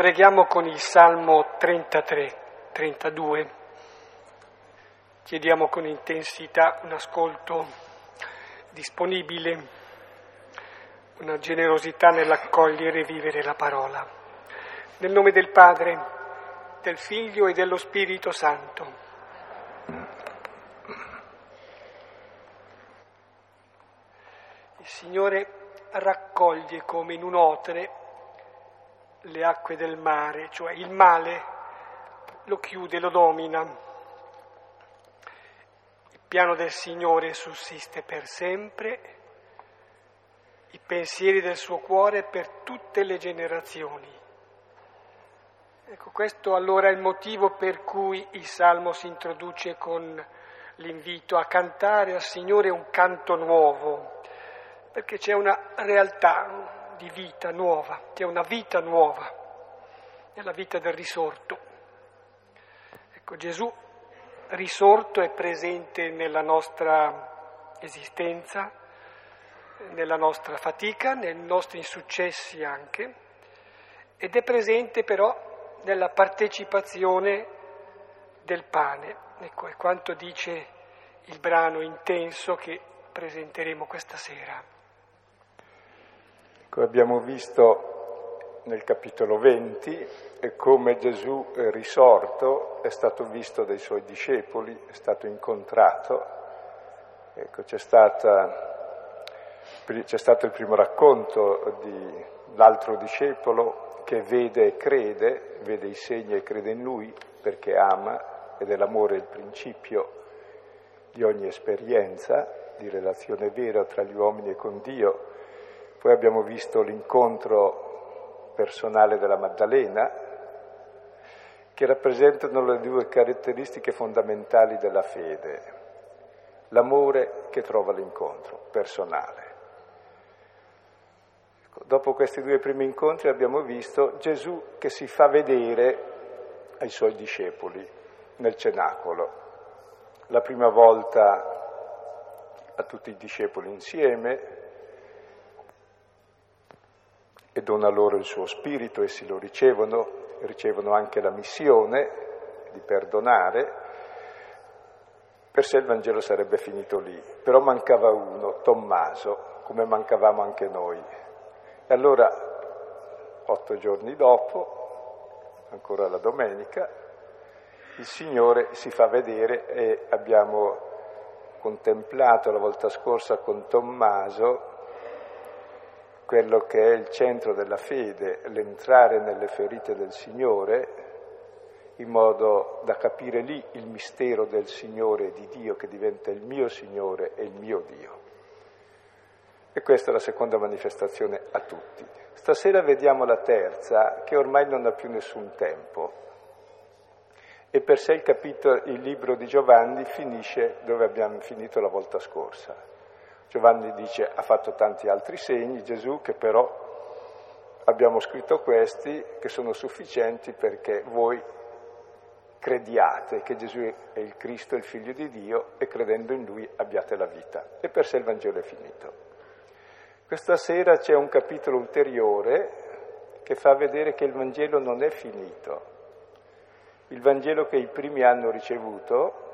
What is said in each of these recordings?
Preghiamo con il Salmo 33, 32. Chiediamo con intensità un ascolto disponibile, una generosità nell'accogliere e vivere la parola. Nel nome del Padre, del Figlio e dello Spirito Santo. Il Signore raccoglie come in un otre le acque del mare, cioè il male lo chiude, lo domina. Il piano del Signore sussiste per sempre, i pensieri del suo cuore per tutte le generazioni. Ecco, questo allora è il motivo per cui il Salmo si introduce con l'invito a cantare al Signore un canto nuovo, perché c'è una realtà, di vita nuova, c'è una vita nuova, è la vita del risorto. Ecco, Gesù risorto è presente nella nostra esistenza, nella nostra fatica, nei nostri insuccessi anche, ed è presente però nella partecipazione del pane. Ecco, è quanto dice il brano intenso che presenteremo questa sera. Come abbiamo visto nel capitolo 20, è come Gesù è risorto è stato visto dai suoi discepoli, è stato incontrato. Ecco, c'è, stata, c'è stato il primo racconto di l'altro discepolo che vede e crede, vede i segni e crede in lui perché ama ed è l'amore il principio di ogni esperienza di relazione vera tra gli uomini e con Dio poi abbiamo visto l'incontro personale della Maddalena, che rappresentano le due caratteristiche fondamentali della fede, l'amore che trova l'incontro personale. Ecco, dopo questi due primi incontri abbiamo visto Gesù che si fa vedere ai suoi discepoli nel cenacolo. La prima volta a tutti i discepoli insieme, e dona loro il suo spirito, essi lo ricevono, ricevono anche la missione di perdonare. Per sé il Vangelo sarebbe finito lì, però mancava uno, Tommaso, come mancavamo anche noi. E allora, otto giorni dopo, ancora la domenica, il Signore si fa vedere e abbiamo contemplato la volta scorsa con Tommaso quello che è il centro della fede, l'entrare nelle ferite del Signore, in modo da capire lì il mistero del Signore e di Dio che diventa il mio Signore e il mio Dio. E questa è la seconda manifestazione a tutti. Stasera vediamo la terza, che ormai non ha più nessun tempo. E per sé il, capitolo, il libro di Giovanni finisce dove abbiamo finito la volta scorsa. Giovanni dice ha fatto tanti altri segni, Gesù che però abbiamo scritto questi che sono sufficienti perché voi crediate che Gesù è il Cristo, il Figlio di Dio e credendo in Lui abbiate la vita. E per sé il Vangelo è finito. Questa sera c'è un capitolo ulteriore che fa vedere che il Vangelo non è finito. Il Vangelo che i primi hanno ricevuto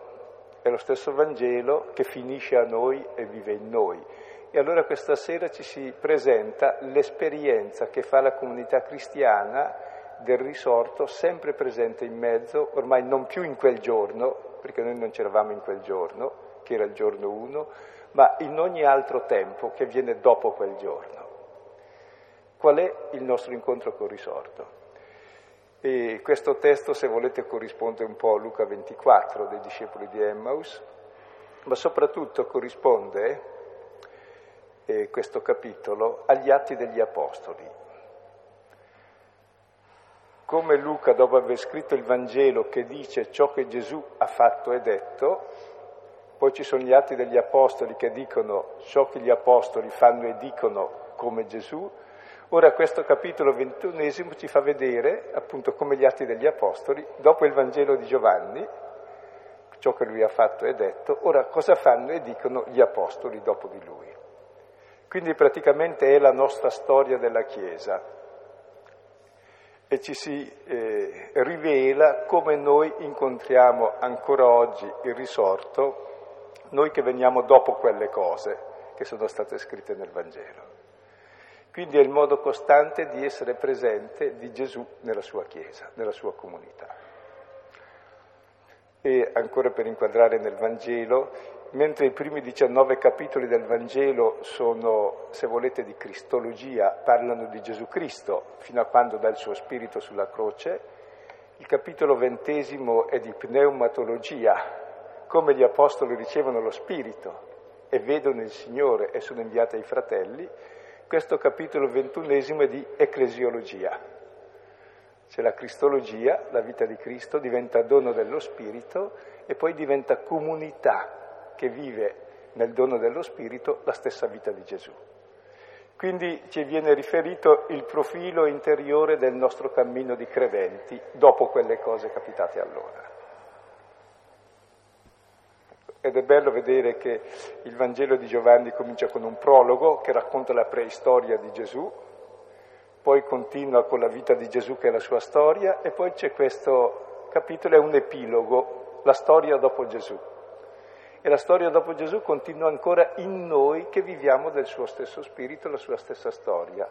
è lo stesso Vangelo che finisce a noi e vive in noi. E allora questa sera ci si presenta l'esperienza che fa la comunità cristiana del risorto sempre presente in mezzo, ormai non più in quel giorno, perché noi non c'eravamo in quel giorno, che era il giorno 1, ma in ogni altro tempo che viene dopo quel giorno. Qual è il nostro incontro col risorto? E questo testo, se volete, corrisponde un po' a Luca 24 dei discepoli di Emmaus, ma soprattutto corrisponde, eh, questo capitolo, agli atti degli apostoli. Come Luca, dopo aver scritto il Vangelo che dice ciò che Gesù ha fatto e detto, poi ci sono gli atti degli apostoli che dicono ciò che gli apostoli fanno e dicono come Gesù, Ora questo capitolo ventunesimo ci fa vedere, appunto come gli atti degli Apostoli, dopo il Vangelo di Giovanni, ciò che lui ha fatto e detto, ora cosa fanno e dicono gli Apostoli dopo di lui. Quindi praticamente è la nostra storia della Chiesa. e ci si eh, rivela come noi incontriamo ancora oggi il risorto, noi che veniamo dopo quelle cose che sono state scritte nel Vangelo. Quindi è il modo costante di essere presente di Gesù nella sua Chiesa, nella sua comunità. E ancora per inquadrare nel Vangelo, mentre i primi 19 capitoli del Vangelo sono, se volete, di cristologia, parlano di Gesù Cristo, fino a quando dà il suo spirito sulla croce, il capitolo ventesimo è di pneumatologia, come gli apostoli ricevono lo spirito e vedono il Signore e sono inviati ai fratelli, questo capitolo ventunesimo è di ecclesiologia. C'è la cristologia, la vita di Cristo diventa dono dello Spirito e poi diventa comunità che vive nel dono dello Spirito la stessa vita di Gesù. Quindi ci viene riferito il profilo interiore del nostro cammino di credenti dopo quelle cose capitate allora. Ed è bello vedere che il Vangelo di Giovanni comincia con un prologo che racconta la preistoria di Gesù, poi continua con la vita di Gesù che è la sua storia e poi c'è questo capitolo, è un epilogo, la storia dopo Gesù. E la storia dopo Gesù continua ancora in noi che viviamo del suo stesso spirito, la sua stessa storia.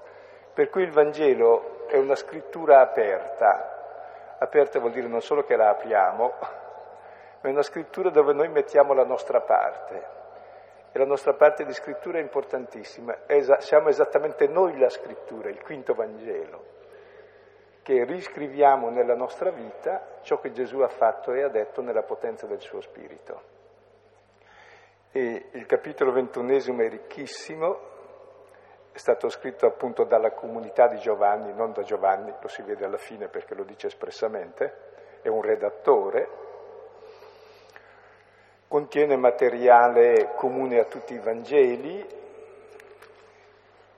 Per cui il Vangelo è una scrittura aperta. Aperta vuol dire non solo che la apriamo, ma è una scrittura dove noi mettiamo la nostra parte. E la nostra parte di scrittura è importantissima. Es- siamo esattamente noi la scrittura, il quinto Vangelo, che riscriviamo nella nostra vita ciò che Gesù ha fatto e ha detto nella potenza del suo spirito. E il capitolo ventunesimo è ricchissimo, è stato scritto appunto dalla comunità di Giovanni, non da Giovanni, lo si vede alla fine perché lo dice espressamente, è un redattore, contiene materiale comune a tutti i Vangeli,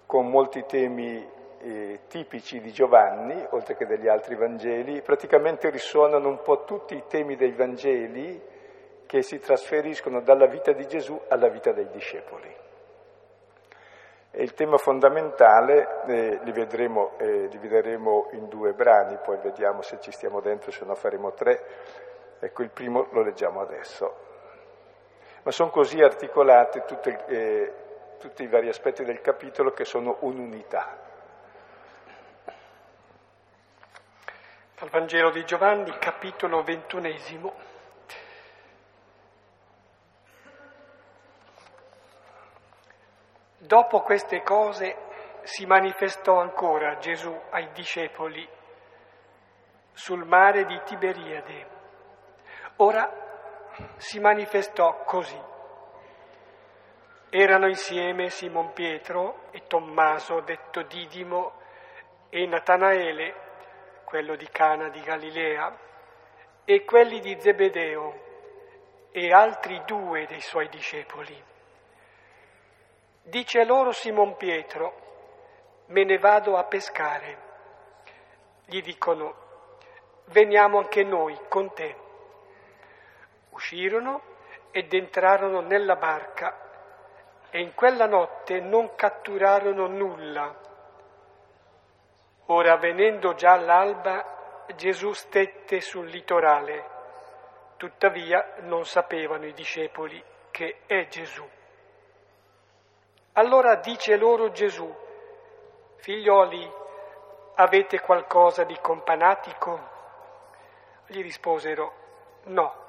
con molti temi eh, tipici di Giovanni, oltre che degli altri Vangeli, praticamente risuonano un po' tutti i temi dei Vangeli che si trasferiscono dalla vita di Gesù alla vita dei discepoli. E il tema fondamentale eh, li, vedremo, eh, divideremo in due brani, poi vediamo se ci stiamo dentro, se no faremo tre. Ecco, il primo lo leggiamo adesso ma sono così articolate tutte, eh, tutti i vari aspetti del capitolo che sono un'unità. Dal Vangelo di Giovanni, capitolo ventunesimo. Dopo queste cose si manifestò ancora Gesù ai discepoli sul mare di Tiberiade. Ora si manifestò così. Erano insieme Simon Pietro e Tommaso, detto Didimo, e Natanaele, quello di Cana di Galilea, e quelli di Zebedeo e altri due dei suoi discepoli. Dice loro Simon Pietro, me ne vado a pescare. Gli dicono, veniamo anche noi con te. Uscirono ed entrarono nella barca e in quella notte non catturarono nulla. Ora, venendo già l'alba, Gesù stette sul litorale, tuttavia non sapevano i discepoli che è Gesù. Allora dice loro Gesù, figlioli, avete qualcosa di companatico? Gli risposero, no.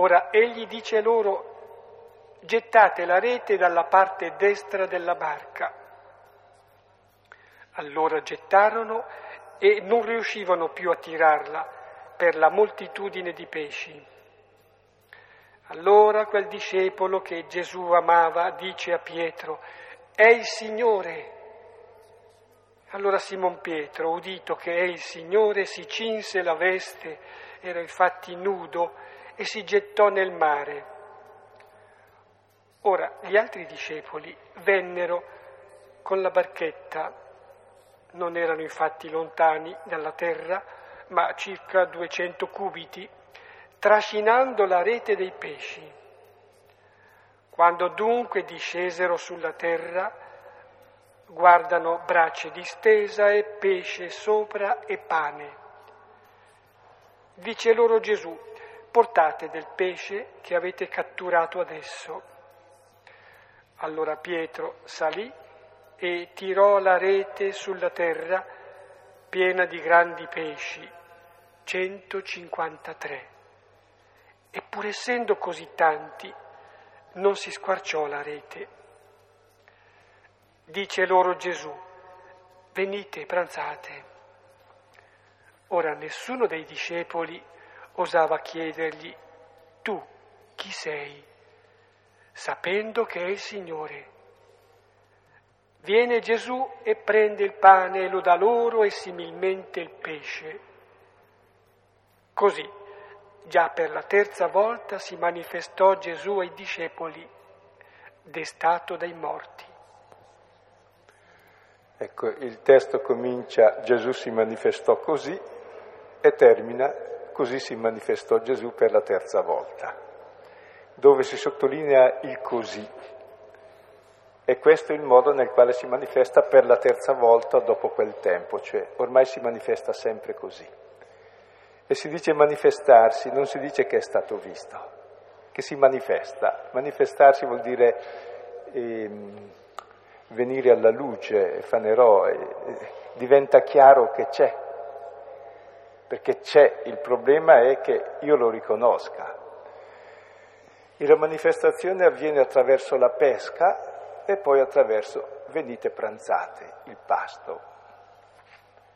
Ora egli dice loro, gettate la rete dalla parte destra della barca. Allora gettarono e non riuscivano più a tirarla per la moltitudine di pesci. Allora quel discepolo che Gesù amava dice a Pietro, è il Signore. Allora Simon Pietro, udito che è il Signore, si cinse la veste, era infatti nudo, e si gettò nel mare. Ora gli altri discepoli vennero con la barchetta, non erano infatti lontani dalla terra, ma circa 200 cubiti, trascinando la rete dei pesci. Quando dunque discesero sulla terra, guardano braccia distesa e pesce sopra e pane. Dice loro Gesù, portate del pesce che avete catturato adesso. Allora Pietro salì e tirò la rete sulla terra piena di grandi pesci, 153. E pur essendo così tanti, non si squarciò la rete. Dice loro Gesù, venite, pranzate. Ora nessuno dei discepoli osava chiedergli, tu chi sei? Sapendo che è il Signore. Viene Gesù e prende il pane e lo dà loro e similmente il pesce. Così, già per la terza volta si manifestò Gesù ai discepoli, destato dai morti. Ecco, il testo comincia Gesù si manifestò così e termina così si manifestò Gesù per la terza volta, dove si sottolinea il così. E questo è il modo nel quale si manifesta per la terza volta dopo quel tempo, cioè ormai si manifesta sempre così. E si dice manifestarsi, non si dice che è stato visto, che si manifesta. Manifestarsi vuol dire eh, venire alla luce, fanerò, eh, diventa chiaro che c'è, perché c'è, il problema è che io lo riconosca. E la manifestazione avviene attraverso la pesca e poi attraverso venite pranzate, il pasto.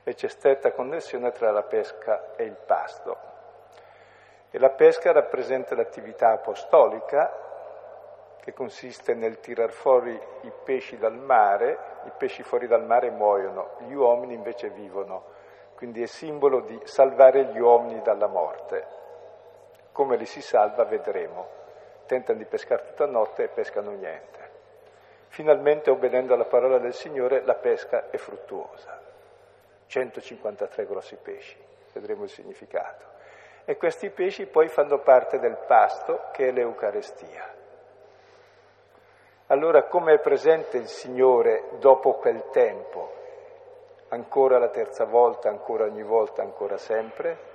E c'è stretta connessione tra la pesca e il pasto. E la pesca rappresenta l'attività apostolica che consiste nel tirar fuori i pesci dal mare, i pesci fuori dal mare muoiono, gli uomini invece vivono, quindi è simbolo di salvare gli uomini dalla morte. Come li si salva vedremo. Tentano di pescare tutta notte e pescano niente. Finalmente, obbedendo alla parola del Signore, la pesca è fruttuosa. 153 grossi pesci, vedremo il significato. E questi pesci poi fanno parte del pasto che è l'Eucarestia. Allora come è presente il Signore dopo quel tempo? Ancora la terza volta, ancora ogni volta, ancora sempre?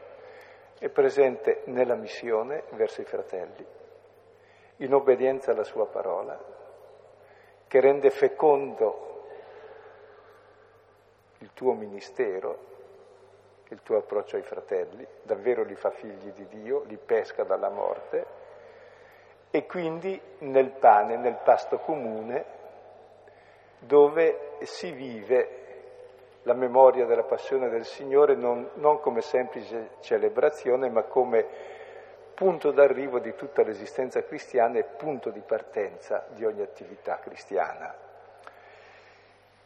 È presente nella missione verso i fratelli, in obbedienza alla sua parola, che rende fecondo il tuo ministero, il tuo approccio ai fratelli, davvero li fa figli di Dio, li pesca dalla morte e quindi nel pane, nel pasto comune, dove si vive la memoria della passione del Signore non, non come semplice celebrazione, ma come punto d'arrivo di tutta l'esistenza cristiana e punto di partenza di ogni attività cristiana.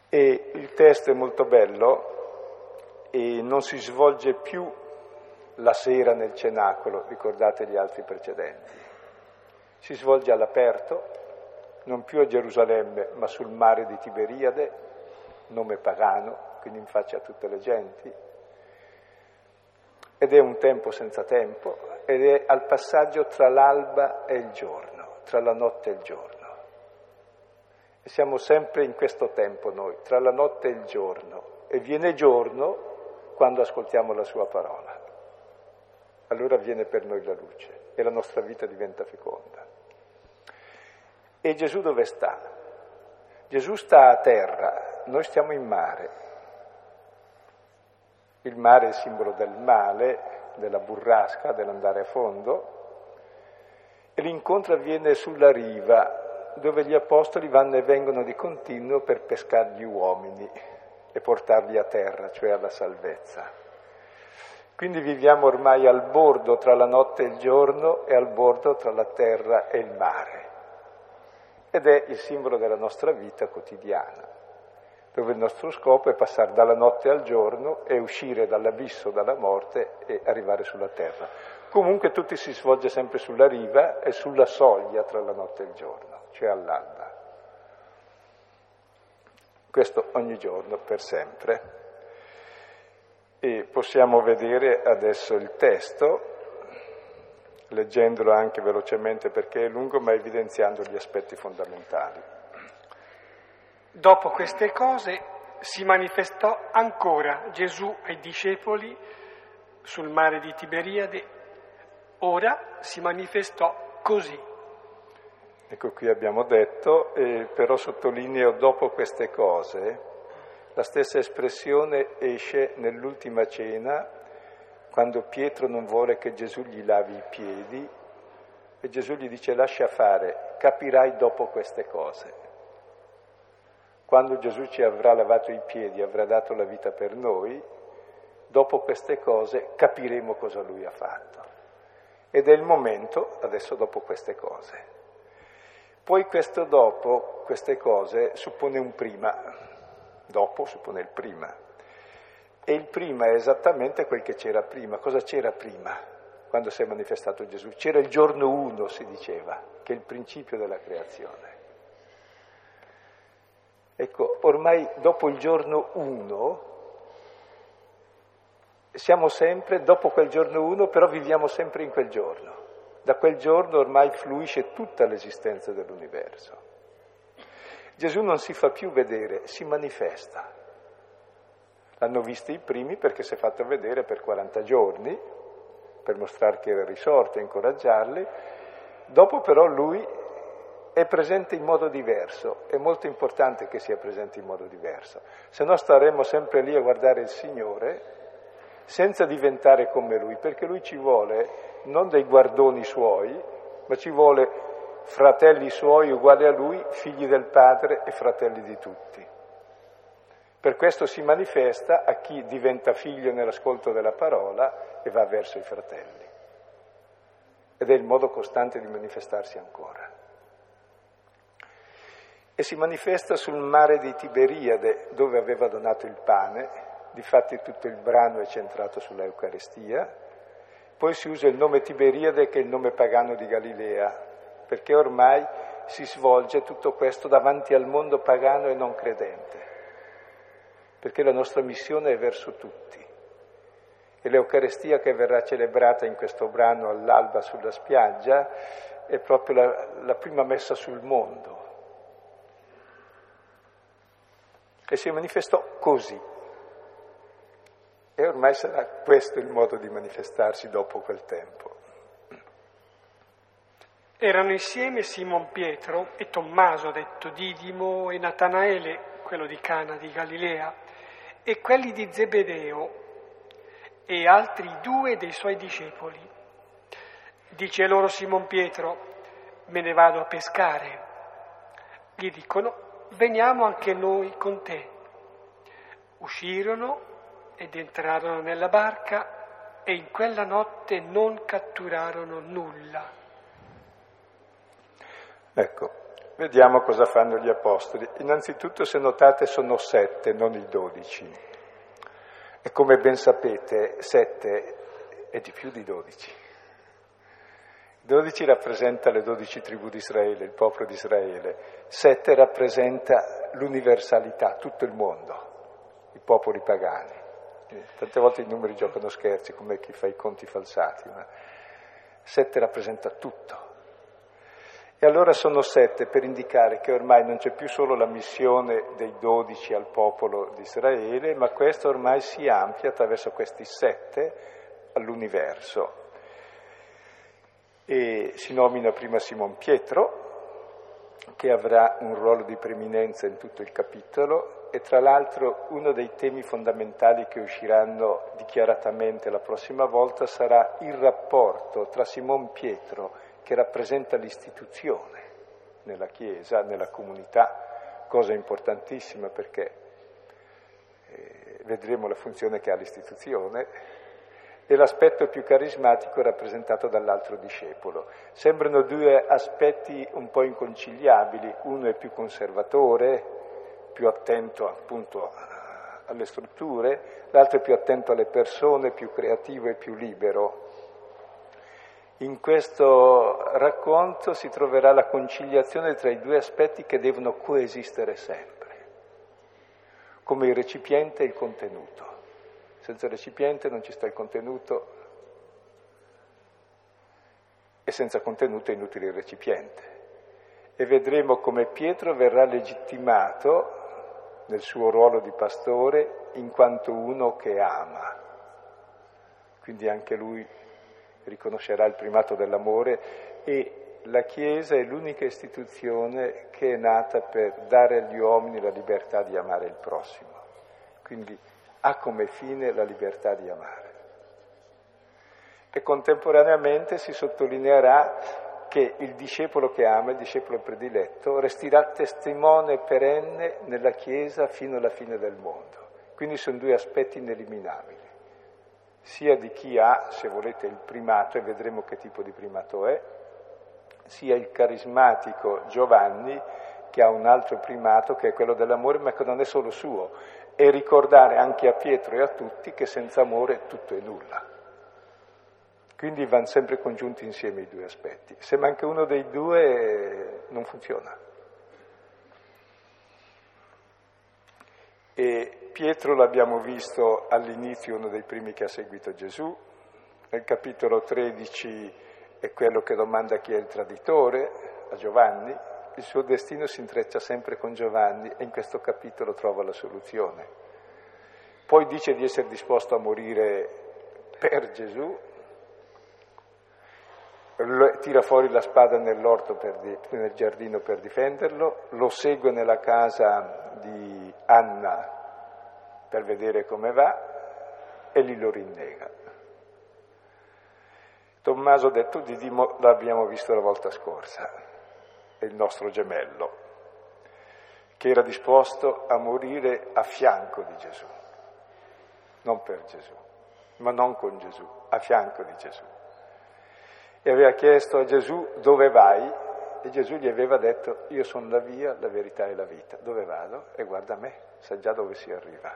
E il testo è molto bello e non si svolge più la sera nel cenacolo, ricordate gli altri precedenti si svolge all'aperto, non più a Gerusalemme, ma sul mare di Tiberiade, nome pagano, quindi in faccia a tutte le genti, ed è un tempo senza tempo, ed è al passaggio tra l'alba e il giorno, tra la notte e il giorno. E siamo sempre in questo tempo noi, tra la notte e il giorno, e viene giorno quando ascoltiamo la sua parola. Allora viene per noi la luce e la nostra vita diventa feconda. E Gesù dove sta? Gesù sta a terra, noi stiamo in mare. Il mare è il simbolo del male, della burrasca, dell'andare a fondo, e l'incontro avviene sulla riva, dove gli apostoli vanno e vengono di continuo per pescare gli uomini e portarli a terra, cioè alla salvezza. Quindi viviamo ormai al bordo tra la notte e il giorno e al bordo tra la terra e il mare. Ed è il simbolo della nostra vita quotidiana, dove il nostro scopo è passare dalla notte al giorno e uscire dall'abisso, dalla morte e arrivare sulla terra. Comunque tutto si svolge sempre sulla riva e sulla soglia tra la notte e il giorno, cioè all'alba. Questo ogni giorno, per sempre. E possiamo vedere adesso il testo, leggendolo anche velocemente perché è lungo, ma evidenziando gli aspetti fondamentali. Dopo queste cose si manifestò ancora Gesù ai discepoli sul mare di Tiberiade, ora si manifestò così. Ecco qui abbiamo detto, eh, però sottolineo dopo queste cose, la stessa espressione esce nell'ultima cena, quando Pietro non vuole che Gesù gli lavi i piedi e Gesù gli dice lascia fare, capirai dopo queste cose. Quando Gesù ci avrà lavato i piedi, avrà dato la vita per noi, dopo queste cose capiremo cosa lui ha fatto. Ed è il momento, adesso dopo queste cose. Poi questo dopo, queste cose, suppone un prima, dopo suppone il prima. E il prima è esattamente quel che c'era prima. Cosa c'era prima, quando si è manifestato Gesù? C'era il giorno uno, si diceva, che è il principio della creazione. Ecco, ormai dopo il giorno 1 siamo sempre, dopo quel giorno 1, però viviamo sempre in quel giorno. Da quel giorno ormai fluisce tutta l'esistenza dell'universo. Gesù non si fa più vedere, si manifesta. L'hanno visto i primi perché si è fatto vedere per 40 giorni, per mostrare che era risorto e incoraggiarli. Dopo però lui è presente in modo diverso, è molto importante che sia presente in modo diverso, se no staremmo sempre lì a guardare il Signore senza diventare come Lui, perché Lui ci vuole non dei guardoni suoi, ma ci vuole fratelli suoi uguali a Lui, figli del Padre e fratelli di tutti. Per questo si manifesta a chi diventa figlio nell'ascolto della parola e va verso i fratelli. Ed è il modo costante di manifestarsi ancora e si manifesta sul mare di Tiberiade dove aveva donato il pane, difatti tutto il brano è centrato sull'Eucarestia, poi si usa il nome Tiberiade che è il nome pagano di Galilea, perché ormai si svolge tutto questo davanti al mondo pagano e non credente, perché la nostra missione è verso tutti. E l'Eucarestia che verrà celebrata in questo brano all'alba sulla spiaggia è proprio la, la prima messa sul mondo, e si manifestò così. E ormai sarà questo il modo di manifestarsi dopo quel tempo. Erano insieme Simon Pietro e Tommaso, detto Didimo, e Natanaele, quello di Cana di Galilea, e quelli di Zebedeo, e altri due dei suoi discepoli. Dice loro Simon Pietro, me ne vado a pescare. Gli dicono, veniamo anche noi con te. Uscirono ed entrarono nella barca e in quella notte non catturarono nulla. Ecco, vediamo cosa fanno gli apostoli. Innanzitutto, se notate, sono sette, non i dodici. E come ben sapete, sette è di più di dodici. 12 rappresenta le 12 tribù di Israele, il popolo di Israele, 7 rappresenta l'universalità, tutto il mondo, i popoli pagani. Tante volte i numeri giocano scherzi, come chi fa i conti falsati, ma 7 rappresenta tutto. E allora sono sette per indicare che ormai non c'è più solo la missione dei dodici al popolo di Israele, ma questo ormai si amplia attraverso questi sette all'universo e si nomina prima Simon Pietro, che avrà un ruolo di preminenza in tutto il capitolo e tra l'altro uno dei temi fondamentali che usciranno dichiaratamente la prossima volta sarà il rapporto tra Simon Pietro, che rappresenta l'istituzione nella Chiesa, nella comunità, cosa importantissima perché eh, vedremo la funzione che ha l'istituzione, e l'aspetto più carismatico rappresentato dall'altro discepolo. Sembrano due aspetti un po' inconciliabili, uno è più conservatore, più attento appunto alle strutture, l'altro è più attento alle persone, più creativo e più libero. In questo racconto si troverà la conciliazione tra i due aspetti che devono coesistere sempre, come il recipiente e il contenuto. Senza recipiente non ci sta il contenuto e senza contenuto è inutile il recipiente. E vedremo come Pietro verrà legittimato nel suo ruolo di pastore in quanto uno che ama. Quindi anche lui riconoscerà il primato dell'amore e la Chiesa è l'unica istituzione che è nata per dare agli uomini la libertà di amare il prossimo. Quindi ha come fine la libertà di amare. E contemporaneamente si sottolineerà che il discepolo che ama, il discepolo prediletto, resterà testimone perenne nella Chiesa fino alla fine del mondo. Quindi sono due aspetti ineliminabili, sia di chi ha, se volete, il primato, e vedremo che tipo di primato è, sia il carismatico Giovanni, che ha un altro primato, che è quello dell'amore, ma che non è solo suo, e ricordare anche a Pietro e a tutti che senza amore tutto è nulla. Quindi vanno sempre congiunti insieme i due aspetti. Se manca uno dei due non funziona. E Pietro l'abbiamo visto all'inizio, uno dei primi che ha seguito Gesù. Nel capitolo 13 è quello che domanda chi è il traditore, a Giovanni. Il suo destino si intreccia sempre con Giovanni e in questo capitolo trova la soluzione. Poi dice di essere disposto a morire per Gesù, tira fuori la spada nell'orto di, nel giardino per difenderlo, lo segue nella casa di Anna per vedere come va e lì lo rinnega. Tommaso detto Didimo l'abbiamo visto la volta scorsa, è il nostro gemello, che era disposto a morire a fianco di Gesù, non per Gesù, ma non con Gesù, a fianco di Gesù e aveva chiesto a Gesù dove vai e Gesù gli aveva detto io sono la via, la verità e la vita, dove vado? E guarda me, sa già dove si arriva.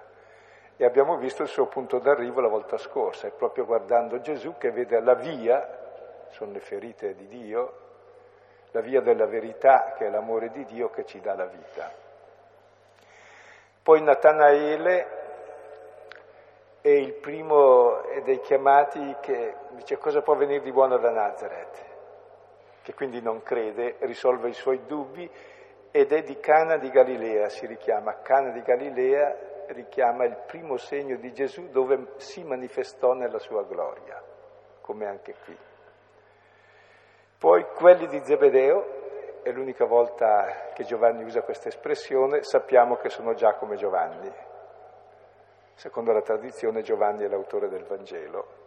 E abbiamo visto il suo punto d'arrivo la volta scorsa, è proprio guardando Gesù che vede la via, sono le ferite di Dio, la via della verità che è l'amore di Dio che ci dà la vita. Poi Natanaele è il primo dei chiamati che dice cosa può venire di buono da Nazareth, che quindi non crede, risolve i suoi dubbi ed è di Cana di Galilea, si richiama Cana di Galilea, richiama il primo segno di Gesù dove si manifestò nella sua gloria, come anche qui. Poi quelli di Zebedeo, è l'unica volta che Giovanni usa questa espressione, sappiamo che sono già come Giovanni, Secondo la tradizione Giovanni è l'autore del Vangelo.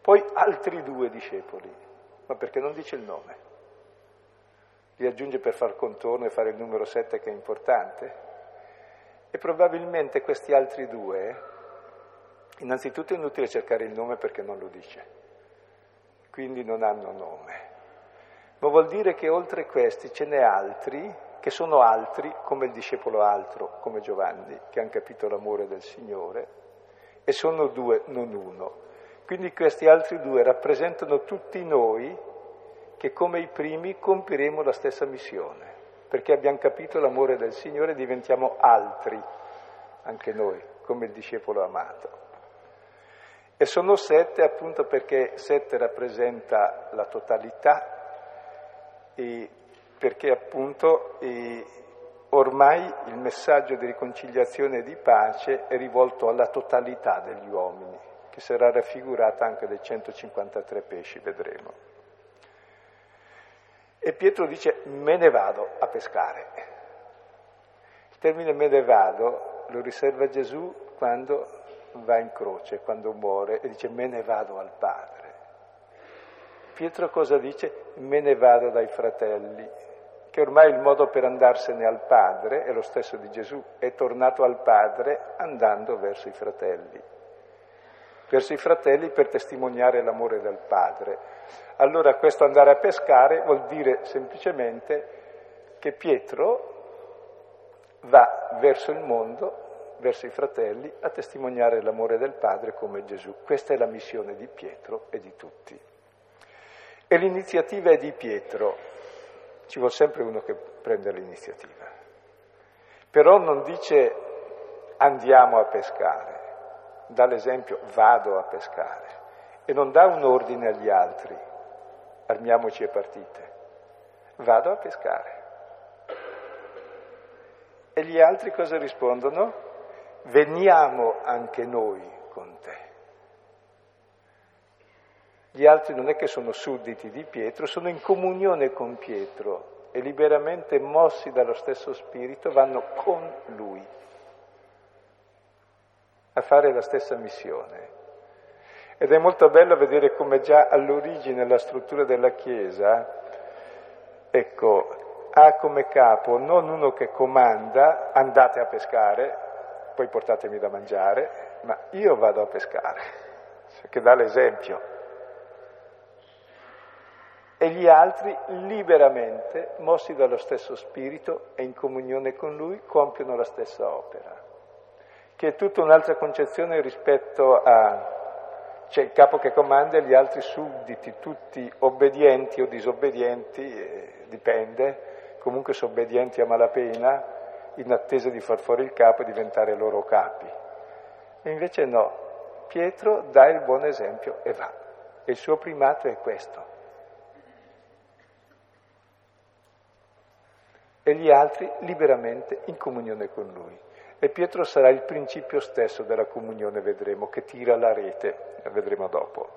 Poi altri due discepoli, ma perché non dice il nome? Li aggiunge per far contorno e fare il numero sette che è importante? E probabilmente questi altri due, innanzitutto è inutile cercare il nome perché non lo dice, quindi non hanno nome. Ma vuol dire che oltre questi ce n'è altri che sono altri, come il discepolo altro, come Giovanni, che hanno capito l'amore del Signore, e sono due, non uno. Quindi questi altri due rappresentano tutti noi che come i primi compiremo la stessa missione, perché abbiamo capito l'amore del Signore e diventiamo altri, anche noi, come il discepolo amato. E sono sette appunto perché sette rappresenta la totalità e perché appunto ormai il messaggio di riconciliazione e di pace è rivolto alla totalità degli uomini, che sarà raffigurata anche dai 153 pesci, vedremo. E Pietro dice me ne vado a pescare. Il termine me ne vado lo riserva Gesù quando va in croce, quando muore e dice me ne vado al Padre. Pietro cosa dice? Me ne vado dai fratelli, che ormai il modo per andarsene al Padre è lo stesso di Gesù, è tornato al Padre andando verso i fratelli, verso i fratelli per testimoniare l'amore del Padre. Allora questo andare a pescare vuol dire semplicemente che Pietro va verso il mondo, verso i fratelli, a testimoniare l'amore del Padre come Gesù. Questa è la missione di Pietro e di tutti. E l'iniziativa è di Pietro, ci vuole sempre uno che prende l'iniziativa. Però non dice andiamo a pescare, dà l'esempio vado a pescare e non dà un ordine agli altri, armiamoci e partite, vado a pescare. E gli altri cosa rispondono? Veniamo anche noi con te. Gli altri non è che sono sudditi di Pietro, sono in comunione con Pietro e liberamente mossi dallo stesso spirito vanno con lui a fare la stessa missione. Ed è molto bello vedere come già all'origine la struttura della Chiesa, ecco, ha come capo non uno che comanda, andate a pescare, poi portatemi da mangiare, ma io vado a pescare, che dà l'esempio. E gli altri liberamente, mossi dallo stesso spirito e in comunione con lui, compiono la stessa opera, che è tutta un'altra concezione rispetto a c'è il capo che comanda e gli altri sudditi, tutti obbedienti o disobbedienti, eh, dipende, comunque sono obbedienti a malapena, in attesa di far fuori il capo e diventare loro capi. E invece no, Pietro dà il buon esempio e va. E il suo primato è questo. E gli altri liberamente in comunione con lui. E Pietro sarà il principio stesso della comunione, vedremo, che tira la rete, la vedremo dopo.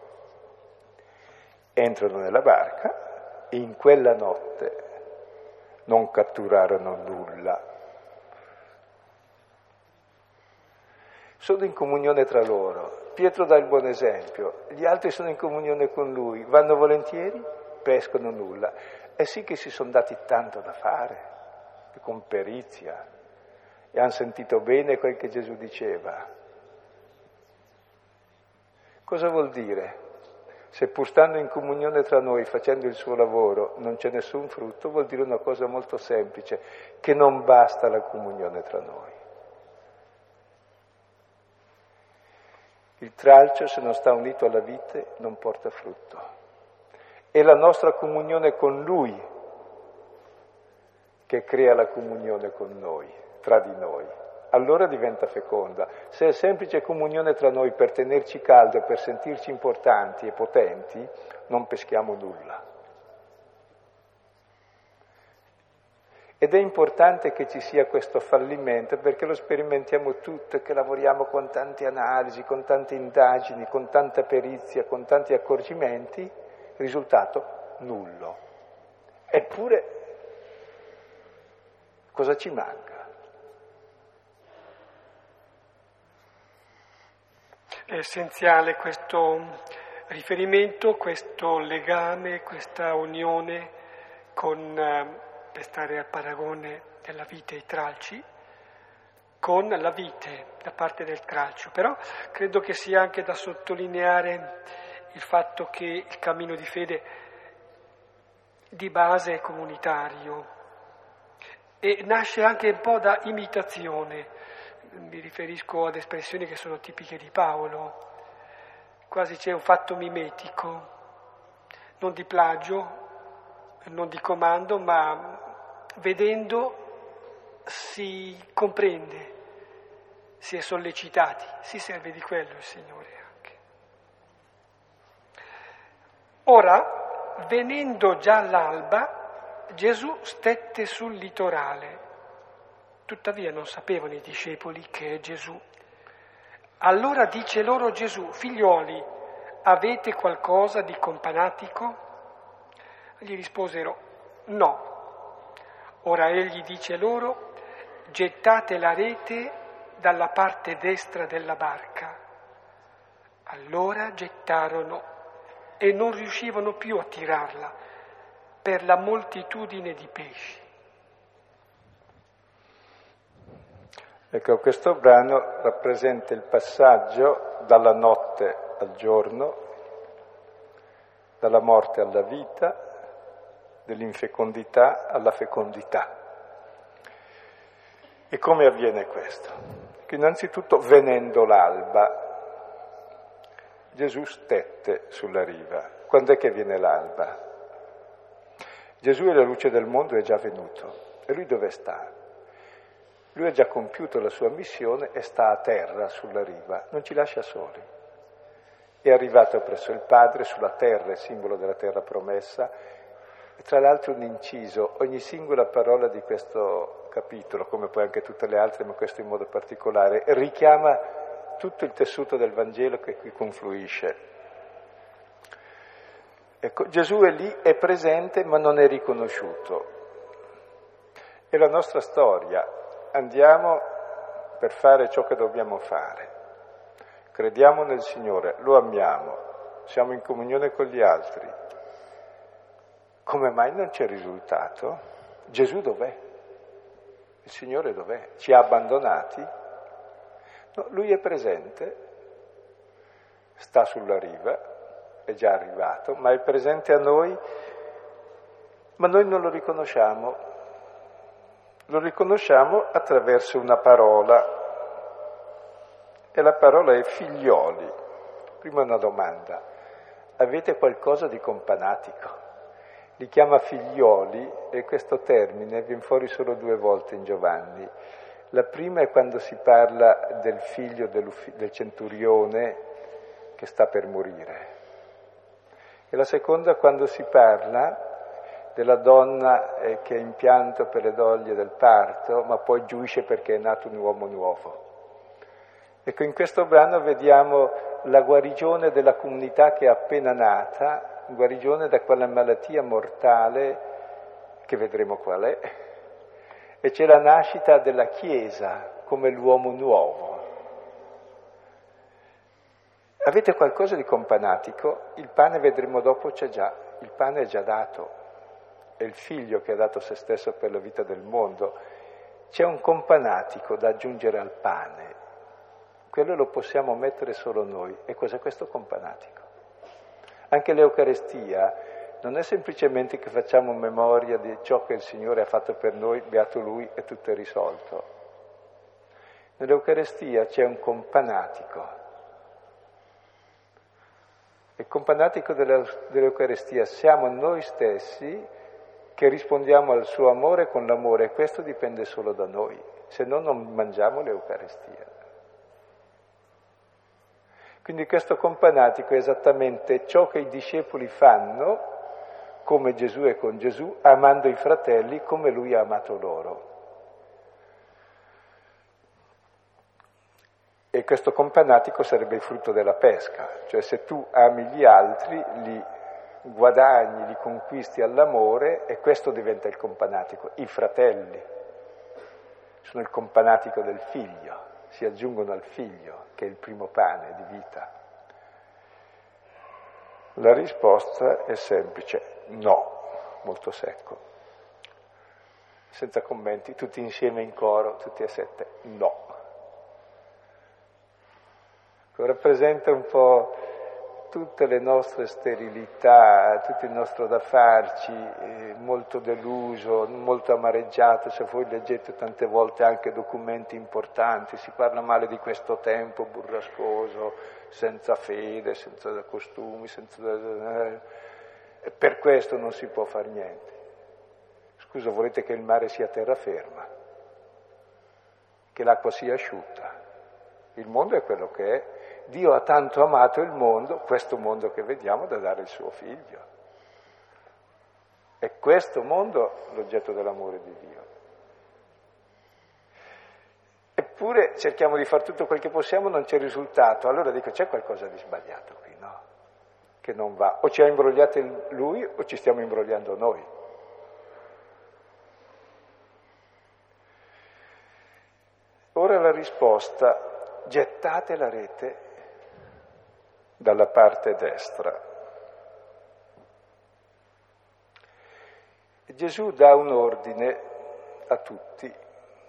Entrano nella barca e in quella notte non catturarono nulla. Sono in comunione tra loro. Pietro dà il buon esempio, gli altri sono in comunione con lui, vanno volentieri, pescano nulla. E sì che si sono dati tanto da fare, con perizia, e hanno sentito bene quel che Gesù diceva. Cosa vuol dire? Se pur stando in comunione tra noi, facendo il suo lavoro, non c'è nessun frutto, vuol dire una cosa molto semplice, che non basta la comunione tra noi. Il tralcio, se non sta unito alla vite, non porta frutto. È la nostra comunione con Lui che crea la comunione con noi tra di noi. Allora diventa feconda. Se è semplice comunione tra noi per tenerci caldo e per sentirci importanti e potenti, non peschiamo nulla. Ed è importante che ci sia questo fallimento perché lo sperimentiamo tutto, che lavoriamo con tante analisi, con tante indagini, con tanta perizia, con tanti accorgimenti, risultato nullo. Eppure cosa ci manca? È essenziale questo riferimento, questo legame, questa unione con, eh, per stare al paragone della vite e i tralci, con la vite da parte del tralcio. Però credo che sia anche da sottolineare il fatto che il cammino di fede di base è comunitario e nasce anche un po' da imitazione mi riferisco ad espressioni che sono tipiche di Paolo, quasi c'è un fatto mimetico, non di plagio, non di comando, ma vedendo si comprende, si è sollecitati, si serve di quello il Signore anche. Ora, venendo già l'alba, Gesù stette sul litorale Tuttavia non sapevano i discepoli che è Gesù. Allora dice loro Gesù, figlioli, avete qualcosa di companatico? Gli risposero, no. Ora egli dice loro, gettate la rete dalla parte destra della barca. Allora gettarono e non riuscivano più a tirarla per la moltitudine di pesci. Ecco, questo brano rappresenta il passaggio dalla notte al giorno, dalla morte alla vita, dell'infecondità alla fecondità. E come avviene questo? Che innanzitutto venendo l'alba, Gesù stette sulla riva. Quando è che viene l'alba? Gesù è la luce del mondo, è già venuto. E lui dove sta? Lui ha già compiuto la sua missione e sta a terra sulla riva, non ci lascia soli. È arrivato presso il Padre sulla terra, il simbolo della terra promessa, Tra l'altro un inciso, ogni singola parola di questo capitolo, come poi anche tutte le altre, ma questo in modo particolare, richiama tutto il tessuto del Vangelo che qui confluisce. Ecco, Gesù è lì, è presente, ma non è riconosciuto. È la nostra storia. Andiamo per fare ciò che dobbiamo fare. Crediamo nel Signore, lo amiamo, siamo in comunione con gli altri. Come mai non c'è risultato? Gesù dov'è? Il Signore dov'è? Ci ha abbandonati? No, lui è presente, sta sulla riva, è già arrivato, ma è presente a noi, ma noi non lo riconosciamo. Lo riconosciamo attraverso una parola, e la parola è figlioli. Prima una domanda, avete qualcosa di companatico? Li chiama figlioli e questo termine viene fuori solo due volte in Giovanni. La prima è quando si parla del figlio del centurione che sta per morire. E la seconda quando si parla della donna eh, che è in pianto per le doglie del parto, ma poi giuisce perché è nato un uomo nuovo. Ecco, in questo brano vediamo la guarigione della comunità che è appena nata, guarigione da quella malattia mortale che vedremo qual è, e c'è la nascita della Chiesa come l'uomo nuovo. Avete qualcosa di companatico? Il pane, vedremo dopo, c'è già, il pane è già dato, è il figlio che ha dato se stesso per la vita del mondo. C'è un companatico da aggiungere al pane, quello lo possiamo mettere solo noi. E cos'è questo companatico? Anche l'Eucarestia non è semplicemente che facciamo memoria di ciò che il Signore ha fatto per noi, beato Lui e tutto è risolto. Nell'Eucarestia c'è un companatico. Il companatico dell'Eucarestia siamo noi stessi che rispondiamo al suo amore con l'amore e questo dipende solo da noi, se no non mangiamo l'Eucarestia. Quindi questo companatico è esattamente ciò che i discepoli fanno, come Gesù è con Gesù, amando i fratelli come lui ha amato loro. E questo companatico sarebbe il frutto della pesca, cioè se tu ami gli altri, li guadagni, li conquisti all'amore e questo diventa il companatico. I fratelli sono il companatico del figlio si aggiungono al figlio, che è il primo pane di vita? La risposta è semplice, no, molto secco. Senza commenti, tutti insieme in coro, tutti e sette, no. Rappresenta un po' tutte le nostre sterilità, tutto il nostro da farci, eh, molto deluso, molto amareggiato, se voi leggete tante volte anche documenti importanti, si parla male di questo tempo burrascoso, senza fede, senza costumi, senza... Eh, per questo non si può fare niente. Scusa, volete che il mare sia terraferma? Che l'acqua sia asciutta? Il mondo è quello che è Dio ha tanto amato il mondo, questo mondo che vediamo, da dare il suo figlio. È questo mondo l'oggetto dell'amore di Dio. Eppure cerchiamo di fare tutto quel che possiamo, non c'è risultato. Allora dico, c'è qualcosa di sbagliato qui, no? Che non va. O ci ha imbrogliato lui o ci stiamo imbrogliando noi. Ora la risposta, gettate la rete dalla parte destra. Gesù dà un ordine a tutti,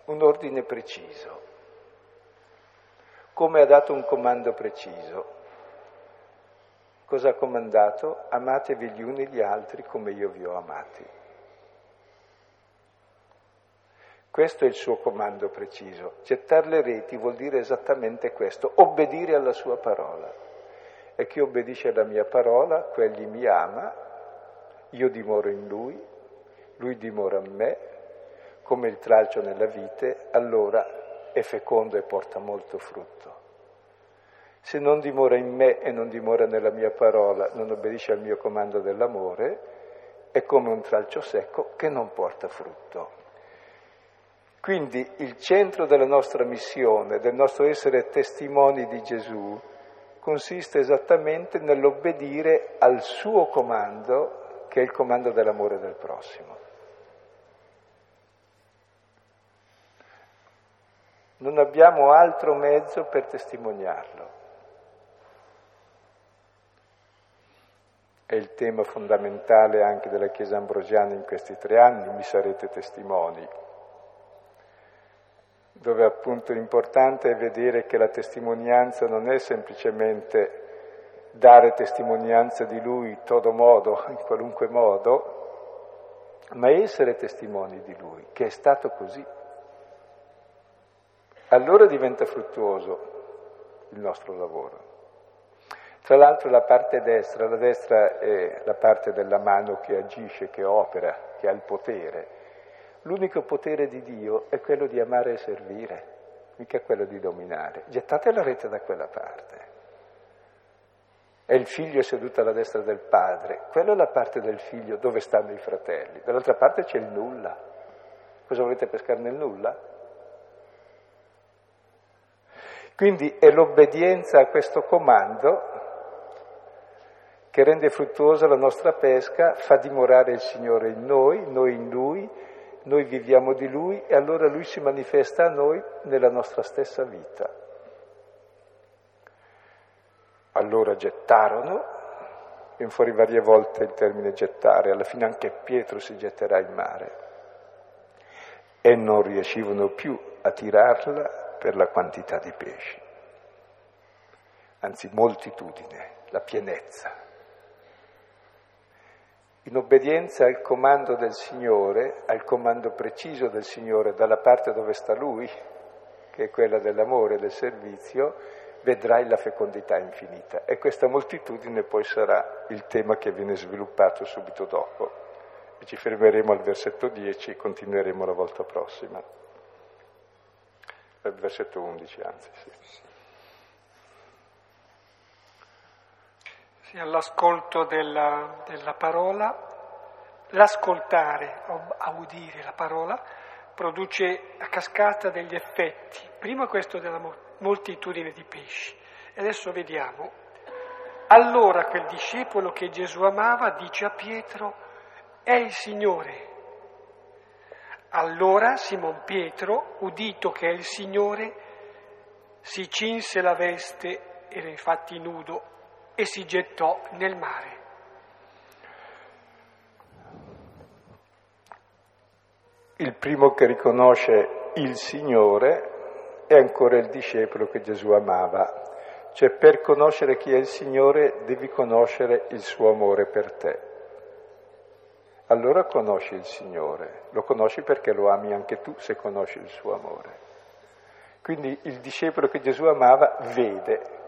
un ordine preciso, come ha dato un comando preciso. Cosa ha comandato? Amatevi gli uni gli altri come io vi ho amati. Questo è il suo comando preciso. Gettare le reti vuol dire esattamente questo, obbedire alla sua parola e chi obbedisce alla mia parola, quegli mi ama, io dimoro in lui, lui dimora in me, come il tralcio nella vite, allora è fecondo e porta molto frutto. Se non dimora in me e non dimora nella mia parola, non obbedisce al mio comando dell'amore, è come un tralcio secco che non porta frutto. Quindi il centro della nostra missione, del nostro essere testimoni di Gesù, consiste esattamente nell'obbedire al suo comando, che è il comando dell'amore del prossimo. Non abbiamo altro mezzo per testimoniarlo. È il tema fondamentale anche della Chiesa ambrosiana in questi tre anni, mi sarete testimoni, dove appunto l'importante è vedere che la testimonianza non è semplicemente dare testimonianza di Lui in todo modo, in qualunque modo, ma essere testimoni di Lui, che è stato così allora diventa fruttuoso il nostro lavoro. Tra l'altro la parte destra, la destra è la parte della mano che agisce, che opera, che ha il potere. L'unico potere di Dio è quello di amare e servire, mica quello di dominare. Gettate la rete da quella parte. E il figlio è seduto alla destra del padre. Quella è la parte del figlio dove stanno i fratelli. Dall'altra parte c'è il nulla. Cosa volete pescare nel nulla? Quindi è l'obbedienza a questo comando che rende fruttuosa la nostra pesca, fa dimorare il Signore in noi, noi in Lui, noi viviamo di Lui e allora Lui si manifesta a noi nella nostra stessa vita. Allora gettarono, viene fuori varie volte il termine gettare, alla fine anche Pietro si getterà in mare e non riuscivano più a tirarla per la quantità di pesci, anzi moltitudine, la pienezza. In obbedienza al comando del Signore, al comando preciso del Signore dalla parte dove sta Lui, che è quella dell'amore e del servizio, vedrai la fecondità infinita. E questa moltitudine poi sarà il tema che viene sviluppato subito dopo. E ci fermeremo al versetto 10 e continueremo la volta prossima il versetto 11 anzi. Sì. Sì, all'ascolto della, della parola, l'ascoltare, a udire la parola, produce a cascata degli effetti. Prima questo della moltitudine di pesci. E adesso vediamo. Allora quel discepolo che Gesù amava dice a Pietro, è il Signore. Allora Simon Pietro, udito che è il Signore, si cinse la veste, era infatti nudo, e si gettò nel mare. Il primo che riconosce il Signore è ancora il discepolo che Gesù amava. Cioè per conoscere chi è il Signore devi conoscere il suo amore per te allora conosci il Signore, lo conosci perché lo ami anche tu se conosci il suo amore. Quindi il discepolo che Gesù amava vede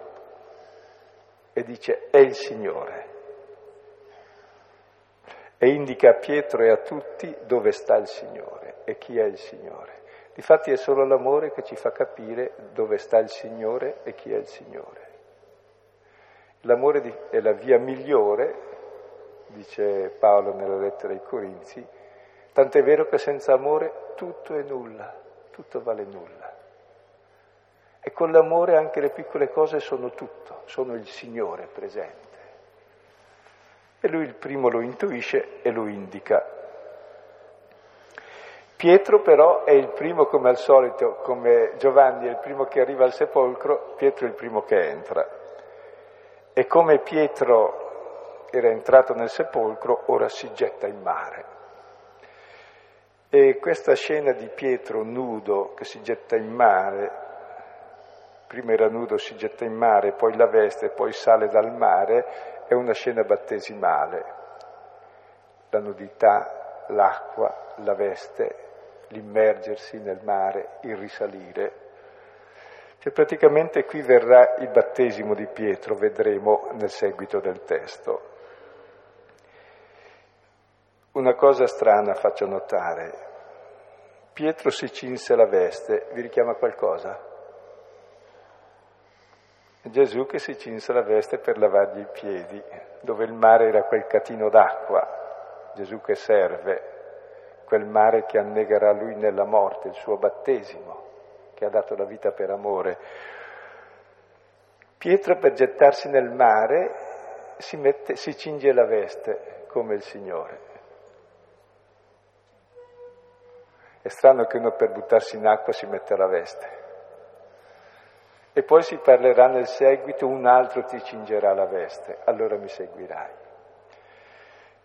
e dice è il Signore e indica a Pietro e a tutti dove sta il Signore e chi è il Signore. Difatti è solo l'amore che ci fa capire dove sta il Signore e chi è il Signore. L'amore è la via migliore dice Paolo nella lettera ai Corinzi, tant'è vero che senza amore tutto è nulla, tutto vale nulla. E con l'amore anche le piccole cose sono tutto, sono il Signore presente. E lui il primo lo intuisce e lo indica. Pietro però è il primo, come al solito, come Giovanni è il primo che arriva al sepolcro, Pietro è il primo che entra. E come Pietro era entrato nel sepolcro, ora si getta in mare. E questa scena di Pietro nudo che si getta in mare, prima era nudo, si getta in mare, poi la veste, poi sale dal mare, è una scena battesimale. La nudità, l'acqua, la veste, l'immergersi nel mare, il risalire. Cioè praticamente qui verrà il battesimo di Pietro, vedremo nel seguito del testo. Una cosa strana faccio notare. Pietro si cinse la veste, vi richiama qualcosa? Gesù che si cinse la veste per lavargli i piedi, dove il mare era quel catino d'acqua. Gesù che serve quel mare che annegherà lui nella morte, il suo battesimo, che ha dato la vita per amore. Pietro per gettarsi nel mare si, mette, si cinge la veste come il Signore. È strano che uno per buttarsi in acqua si metta la veste. E poi si parlerà nel seguito, un altro ti cingerà la veste, allora mi seguirai.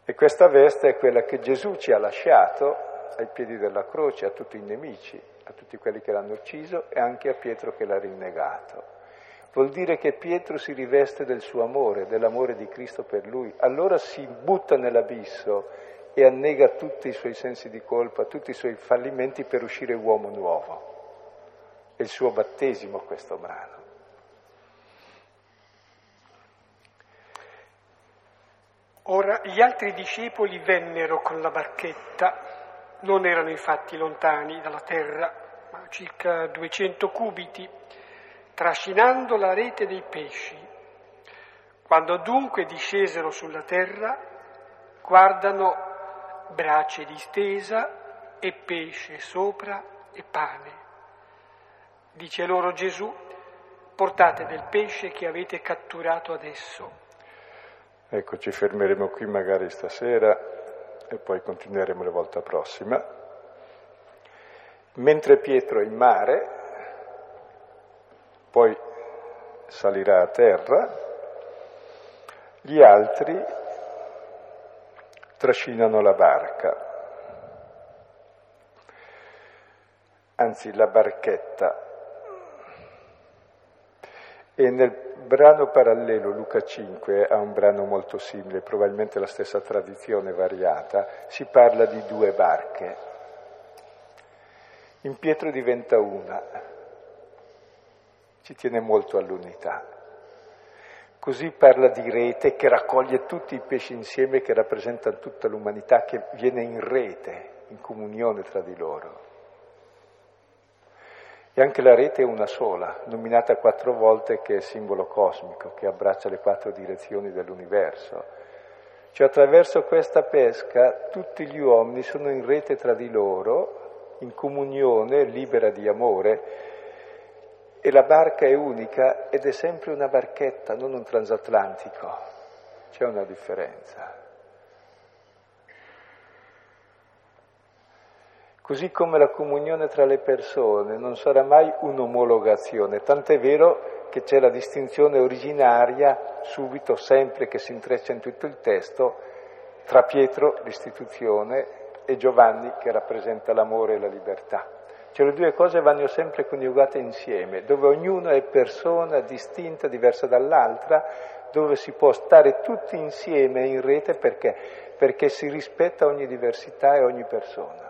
E questa veste è quella che Gesù ci ha lasciato ai piedi della croce a tutti i nemici, a tutti quelli che l'hanno ucciso e anche a Pietro che l'ha rinnegato. Vuol dire che Pietro si riveste del suo amore, dell'amore di Cristo per lui, allora si butta nell'abisso e annega tutti i suoi sensi di colpa, tutti i suoi fallimenti per uscire uomo nuovo. È il suo battesimo questo brano. Ora gli altri discepoli vennero con la barchetta, non erano infatti lontani dalla terra, ma circa 200 cubiti, trascinando la rete dei pesci. Quando dunque discesero sulla terra, guardano brace distesa e pesce sopra e pane. Dice loro Gesù, portate del pesce che avete catturato adesso. Ecco, ci fermeremo qui magari stasera e poi continueremo la volta prossima. Mentre Pietro è in mare, poi salirà a terra, gli altri trascinano la barca, anzi la barchetta. E nel brano parallelo, Luca 5, ha un brano molto simile, probabilmente la stessa tradizione variata, si parla di due barche. In Pietro diventa una, ci tiene molto all'unità. Così parla di rete che raccoglie tutti i pesci insieme, che rappresentano tutta l'umanità, che viene in rete, in comunione tra di loro. E anche la rete è una sola, nominata quattro volte che è simbolo cosmico, che abbraccia le quattro direzioni dell'universo. Cioè attraverso questa pesca tutti gli uomini sono in rete tra di loro, in comunione, libera di amore, e la barca è unica ed è sempre una barchetta, non un transatlantico. C'è una differenza. Così come la comunione tra le persone non sarà mai un'omologazione, tant'è vero che c'è la distinzione originaria, subito, sempre che si intreccia in tutto il testo, tra Pietro, l'istituzione, e Giovanni, che rappresenta l'amore e la libertà. Cioè le due cose vanno sempre coniugate insieme, dove ognuno è persona distinta, diversa dall'altra, dove si può stare tutti insieme in rete perché? Perché si rispetta ogni diversità e ogni persona.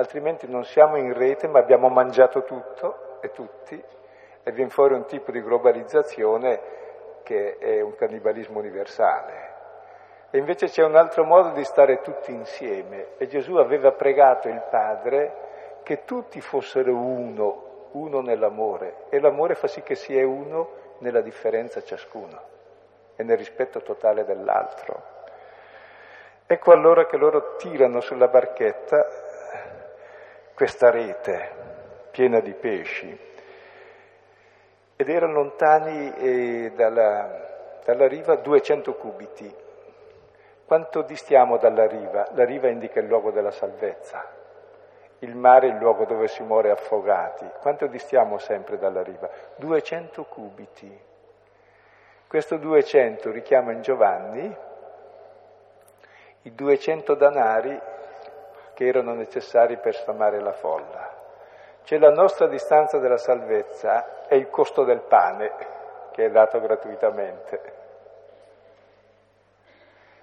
Altrimenti non siamo in rete ma abbiamo mangiato tutto e tutti e viene fuori un tipo di globalizzazione che è un cannibalismo universale. E invece c'è un altro modo di stare tutti insieme e Gesù aveva pregato il Padre che tutti fossero uno, uno nell'amore, e l'amore fa sì che si è uno nella differenza ciascuno e nel rispetto totale dell'altro. Ecco allora che loro tirano sulla barchetta questa rete piena di pesci ed erano lontani eh, dalla, dalla riva 200 cubiti. Quanto distiamo dalla riva? La riva indica il luogo della salvezza. Il mare è il luogo dove si muore affogati. Quanto distiamo sempre dalla riva? 200 cubiti. Questo 200 richiama in Giovanni i 200 danari che erano necessari per sfamare la folla. Cioè la nostra distanza della salvezza è il costo del pane che è dato gratuitamente.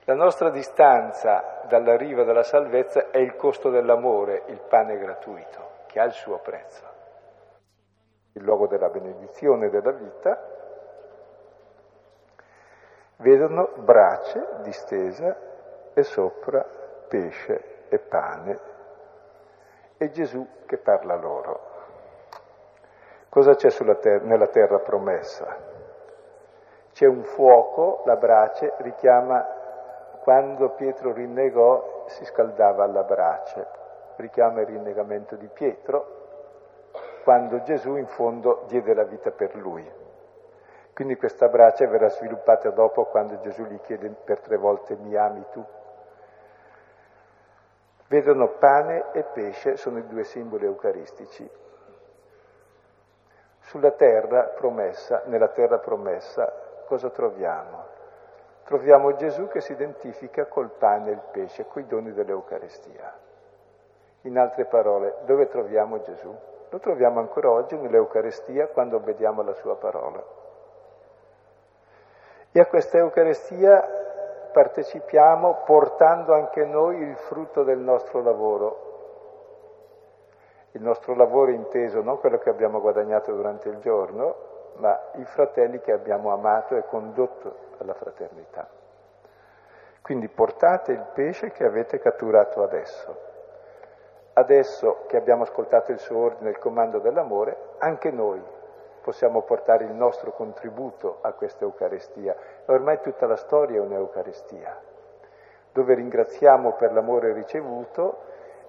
La nostra distanza dalla riva della salvezza è il costo dell'amore, il pane gratuito, che ha il suo prezzo. Il luogo della benedizione della vita, vedono brace distesa e sopra pesce e pane e Gesù che parla loro. Cosa c'è ter- nella terra promessa? C'è un fuoco, la brace richiama quando Pietro rinnegò si scaldava alla brace, richiama il rinnegamento di Pietro, quando Gesù in fondo diede la vita per lui. Quindi questa brace verrà sviluppata dopo quando Gesù gli chiede per tre volte mi ami tu? Vedono pane e pesce, sono i due simboli eucaristici. Sulla terra promessa, nella terra promessa, cosa troviamo? Troviamo Gesù che si identifica col pane e il pesce, coi doni dell'Eucaristia. In altre parole, dove troviamo Gesù? Lo troviamo ancora oggi nell'Eucaristia quando obbediamo alla sua parola. E a questa Eucaristia partecipiamo portando anche noi il frutto del nostro lavoro. Il nostro lavoro inteso non quello che abbiamo guadagnato durante il giorno, ma i fratelli che abbiamo amato e condotto alla fraternità. Quindi portate il pesce che avete catturato adesso. Adesso che abbiamo ascoltato il suo ordine, il comando dell'amore, anche noi possiamo portare il nostro contributo a questa Eucaristia. Ormai tutta la storia è un'Eucaristia, dove ringraziamo per l'amore ricevuto,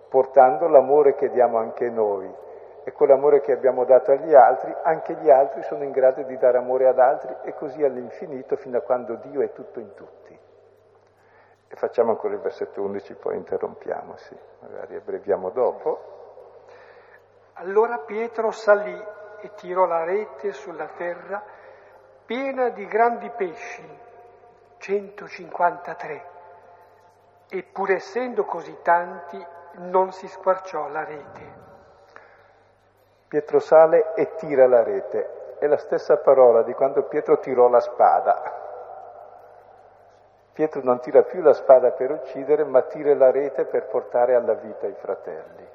portando l'amore che diamo anche noi. E con l'amore che abbiamo dato agli altri, anche gli altri sono in grado di dare amore ad altri e così all'infinito fino a quando Dio è tutto in tutti. E facciamo ancora il versetto 11, poi interrompiamo, sì, magari abbreviamo dopo. Allora Pietro salì e tirò la rete sulla terra piena di grandi pesci, 153, e pur essendo così tanti non si squarciò la rete. Pietro sale e tira la rete, è la stessa parola di quando Pietro tirò la spada. Pietro non tira più la spada per uccidere, ma tira la rete per portare alla vita i fratelli.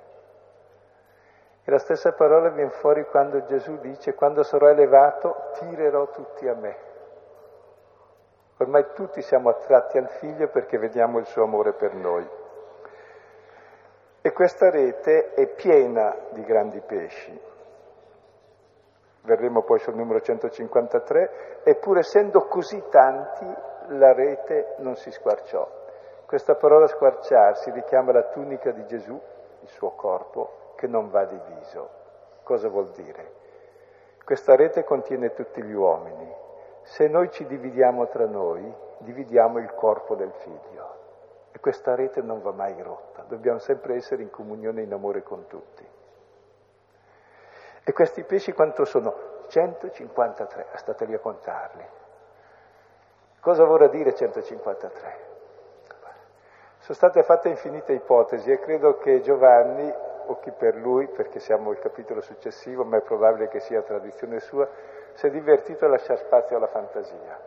E la stessa parola viene fuori quando Gesù dice, quando sarò elevato, tirerò tutti a me. Ormai tutti siamo attratti al figlio perché vediamo il suo amore per noi. E questa rete è piena di grandi pesci. Verremo poi sul numero 153, eppur essendo così tanti, la rete non si squarciò. Questa parola squarciarsi richiama la tunica di Gesù, il suo corpo, che non va diviso. Cosa vuol dire? Questa rete contiene tutti gli uomini. Se noi ci dividiamo tra noi, dividiamo il corpo del figlio. E questa rete non va mai rotta. Dobbiamo sempre essere in comunione e in amore con tutti. E questi pesci quanto sono? 153, state lì a contarli. Cosa vorrà dire 153? Sono state fatte infinite ipotesi e credo che Giovanni o chi per lui, perché siamo il capitolo successivo, ma è probabile che sia tradizione sua, si è divertito a lasciare spazio alla fantasia.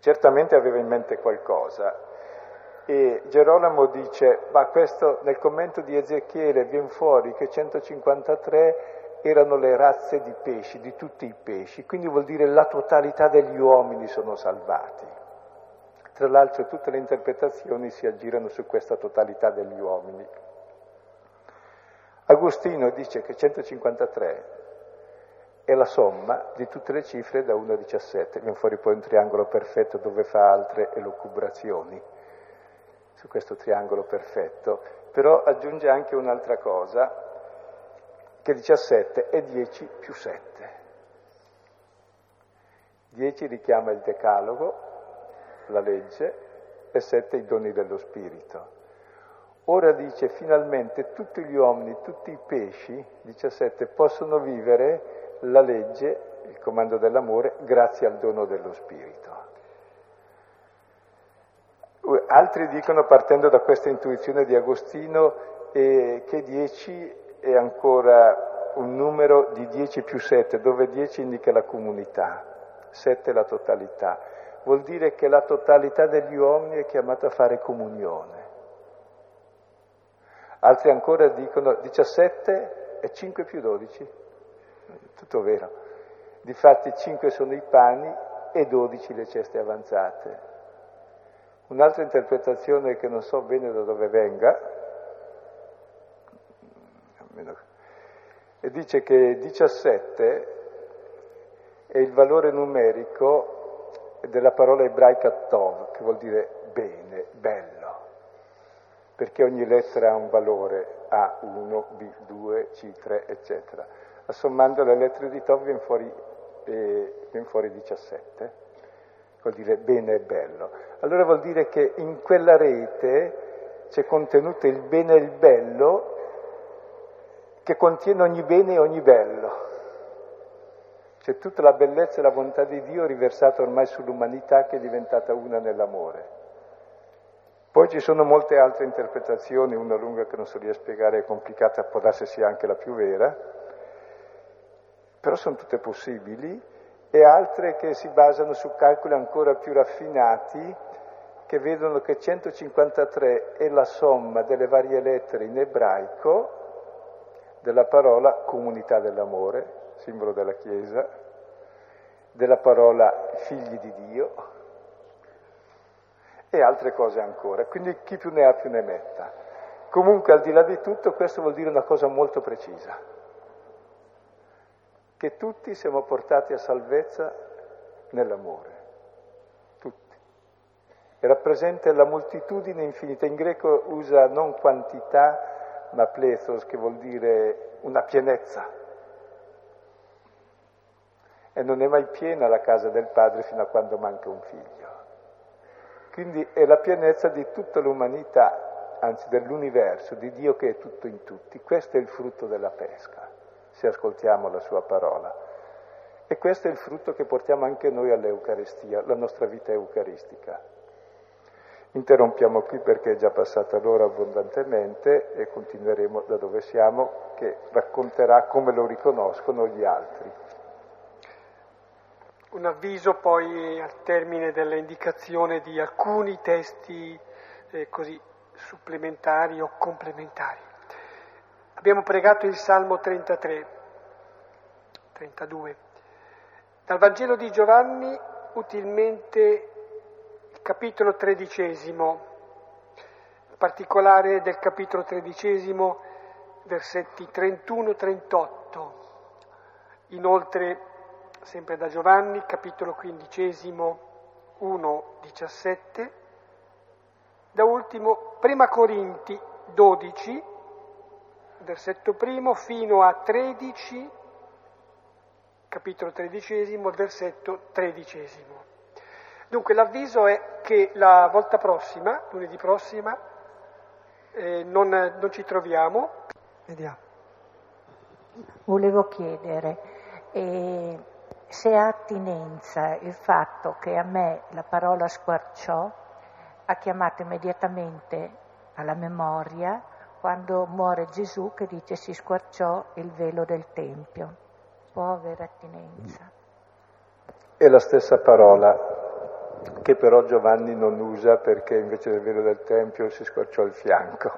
Certamente aveva in mente qualcosa e Gerolamo dice, ma questo nel commento di Ezechiele viene fuori che 153 erano le razze di pesci, di tutti i pesci, quindi vuol dire la totalità degli uomini sono salvati. Tra l'altro tutte le interpretazioni si aggirano su questa totalità degli uomini. Agostino dice che 153 è la somma di tutte le cifre da 1 a 17, viene fuori poi un triangolo perfetto dove fa altre elucubrazioni su questo triangolo perfetto, però aggiunge anche un'altra cosa, che 17 è 10 più 7. 10 richiama il decalogo, la legge, e 7 i doni dello Spirito. Ora dice finalmente tutti gli uomini, tutti i pesci, 17, possono vivere la legge, il comando dell'amore, grazie al dono dello Spirito. Altri dicono, partendo da questa intuizione di Agostino, eh, che 10 è ancora un numero di 10 più 7, dove 10 indica la comunità, 7 la totalità. Vuol dire che la totalità degli uomini è chiamata a fare comunione. Altri ancora dicono 17 e 5 più 12. Tutto vero. Difatti 5 sono i pani e 12 le ceste avanzate. Un'altra interpretazione che non so bene da dove venga, e dice che 17 è il valore numerico della parola ebraica tov, che vuol dire bene, bello. Perché ogni lettera ha un valore A1, B2, C3, eccetera. Assommando le lettere di Tov viene fuori, eh, viene fuori 17, vuol dire bene e bello. Allora vuol dire che in quella rete c'è contenuto il bene e il bello che contiene ogni bene e ogni bello. C'è tutta la bellezza e la bontà di Dio riversata ormai sull'umanità che è diventata una nell'amore. Poi ci sono molte altre interpretazioni, una lunga che non so riesco a spiegare, è complicata, può darsi sia anche la più vera, però sono tutte possibili, e altre che si basano su calcoli ancora più raffinati, che vedono che 153 è la somma delle varie lettere in ebraico della parola comunità dell'amore, simbolo della Chiesa, della parola figli di Dio, e altre cose ancora. Quindi chi più ne ha più ne metta. Comunque al di là di tutto questo vuol dire una cosa molto precisa, che tutti siamo portati a salvezza nell'amore, tutti. E rappresenta la moltitudine infinita. In greco usa non quantità, ma plethos, che vuol dire una pienezza. E non è mai piena la casa del padre fino a quando manca un figlio. Quindi è la pienezza di tutta l'umanità, anzi dell'universo, di Dio che è tutto in tutti. Questo è il frutto della pesca, se ascoltiamo la sua parola. E questo è il frutto che portiamo anche noi all'Eucaristia, la nostra vita eucaristica. Interrompiamo qui perché è già passata l'ora abbondantemente e continueremo da dove siamo, che racconterà come lo riconoscono gli altri. Un avviso poi al termine dell'indicazione di alcuni testi eh, così supplementari o complementari. Abbiamo pregato il Salmo 33, 32. Dal Vangelo di Giovanni utilmente il capitolo tredicesimo, in particolare del capitolo tredicesimo, versetti 31-38. Inoltre sempre da Giovanni, capitolo quindicesimo, 1, 17. Da ultimo, Prima Corinti 12, versetto primo, fino a 13, capitolo tredicesimo, versetto tredicesimo. Dunque l'avviso è che la volta prossima, lunedì prossima, eh, non, non, ci troviamo. Vediamo. Volevo chiedere, eh, se ha attinenza il fatto che a me la parola squarciò ha chiamato immediatamente alla memoria quando muore Gesù che dice si squarciò il velo del Tempio. Può avere attinenza. È la stessa parola che però Giovanni non usa perché invece del velo del Tempio si squarciò il fianco,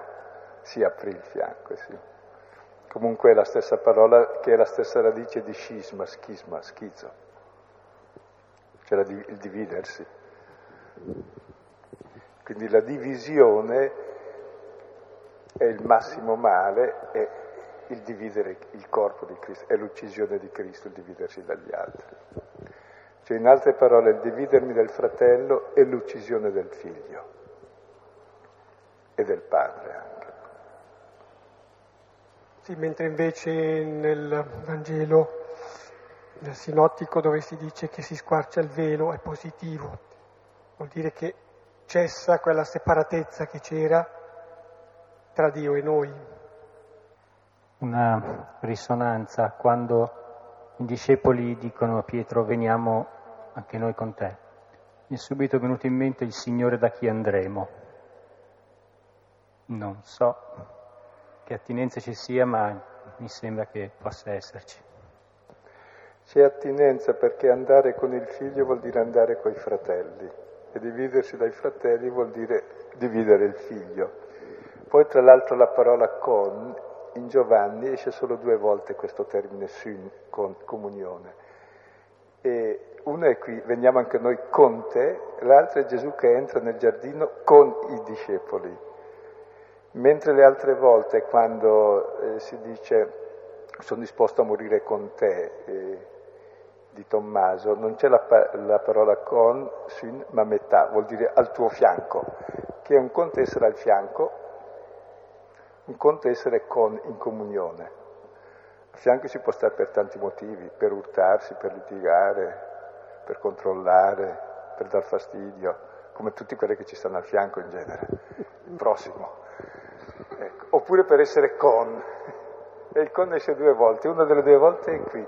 si aprì il fianco, sì. Comunque è la stessa parola che è la stessa radice di scisma, schisma, schizzo, cioè il dividersi. Quindi la divisione è il massimo male, è il dividere il corpo di Cristo, è l'uccisione di Cristo, il dividersi dagli altri. Cioè in altre parole il dividermi del fratello è l'uccisione del figlio e del padre Sì, mentre invece nel Vangelo, nel sinottico dove si dice che si squarcia il velo, è positivo, vuol dire che cessa quella separatezza che c'era tra Dio e noi. Una risonanza quando i discepoli dicono a Pietro veniamo anche noi con te. Mi è subito venuto in mente il Signore da chi andremo. Non so che attinenza ci sia, ma mi sembra che possa esserci. C'è attinenza perché andare con il figlio vuol dire andare con i fratelli e dividersi dai fratelli vuol dire dividere il figlio. Poi tra l'altro la parola con in Giovanni esce solo due volte questo termine syn, con comunione. E uno è qui, veniamo anche noi con te, l'altro è Gesù che entra nel giardino con i discepoli. Mentre le altre volte quando eh, si dice sono disposto a morire con te eh, di Tommaso, non c'è la, la, parola con, sin, ma metà, vuol dire al tuo fianco, che un conte sarà al fianco Un conto è essere con, in comunione. A fianco si può stare per tanti motivi, per urtarsi, per litigare, per controllare, per dar fastidio, come tutti quelli che ci stanno a fianco in genere, il prossimo. Oppure per essere con. E il con esce due volte, una delle due volte è qui.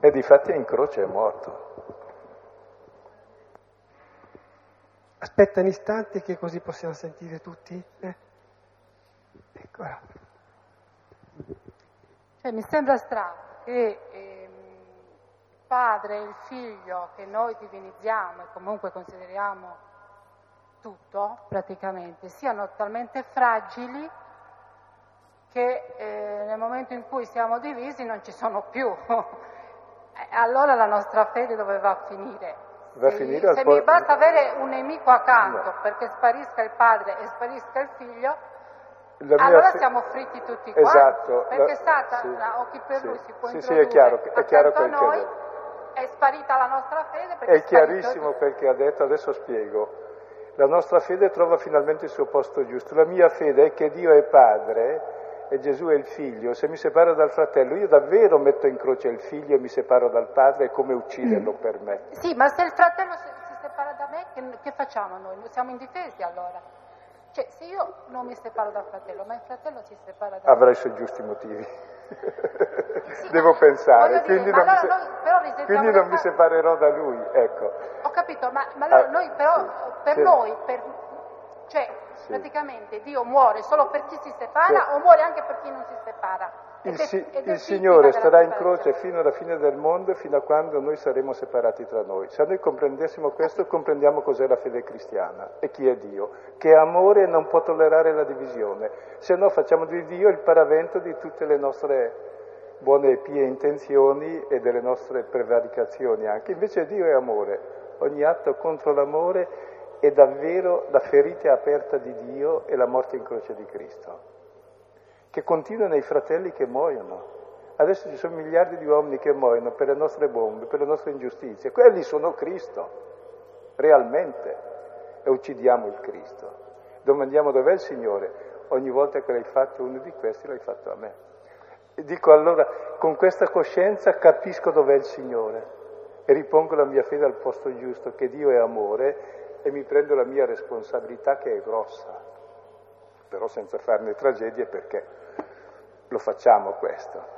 E di fatti in croce è morto. Aspetta un istante che così possiamo sentire tutti. Eh? Eccola. Cioè, mi sembra strano che il padre e il figlio che noi divinizziamo e comunque consideriamo tutto praticamente siano talmente fragili che eh, nel momento in cui siamo divisi non ci sono più. allora la nostra fede dove va a finire? A se, finire se mi basta avere un nemico accanto No. perché sparisca il padre e sparisca il figlio, allora fe- siamo fritti tutti quanti. Esatto. Perché la- Satana, sì, occhi per sì, lui, si può sì, sì, introdurre è chiaro, è chiaro a noi. È sparita la nostra fede perché È sparito chiarissimo quel che ha detto, adesso spiego. La nostra fede trova finalmente il suo posto giusto. La mia fede è che Dio è Padre e Gesù è il Figlio. Se mi separo dal fratello, io davvero metto in croce il Figlio e mi separo dal Padre, è come ucciderlo per me. Sì, ma se il fratello si, si separa da me, che, che facciamo noi? Noi siamo indifesi allora. Cioè, se io non mi separo dal fratello, ma il fratello si separa da Avrà me. i suoi giusti motivi. Sì, Devo ma- pensare, dire, quindi, ma non, mi se- noi quindi non mi separerò da lui, ecco. Ho capito, ma, ma allora Ah, noi però, per sì. noi, per, cioè, Sì. praticamente Dio muore solo per chi si separa Sì. o muore anche per chi non si separa? Il, si- il Signore starà in croce fino alla fine del mondo e fino a quando noi saremo separati tra noi. Se noi comprendessimo questo, comprendiamo cos'è la fede cristiana e chi è Dio, che è amore e non può tollerare la divisione, se no facciamo di Dio il paravento di tutte le nostre buone e pie intenzioni e delle nostre prevaricazioni anche. Invece Dio è amore, ogni atto contro l'amore è davvero la ferita aperta di Dio e la morte in croce di Cristo che continua nei fratelli che muoiono. Adesso ci sono miliardi di uomini che muoiono per le nostre bombe, per le nostre ingiustizie. Quelli sono Cristo, realmente, e uccidiamo il Cristo. Domandiamo dov'è il Signore? Ogni volta che l'hai fatto uno di questi l'hai fatto a me. E dico allora, con questa coscienza capisco dov'è il Signore e ripongo la mia fede al posto giusto, che Dio è amore e mi prendo la mia responsabilità che è grossa, però senza farne tragedie perché lo facciamo questo.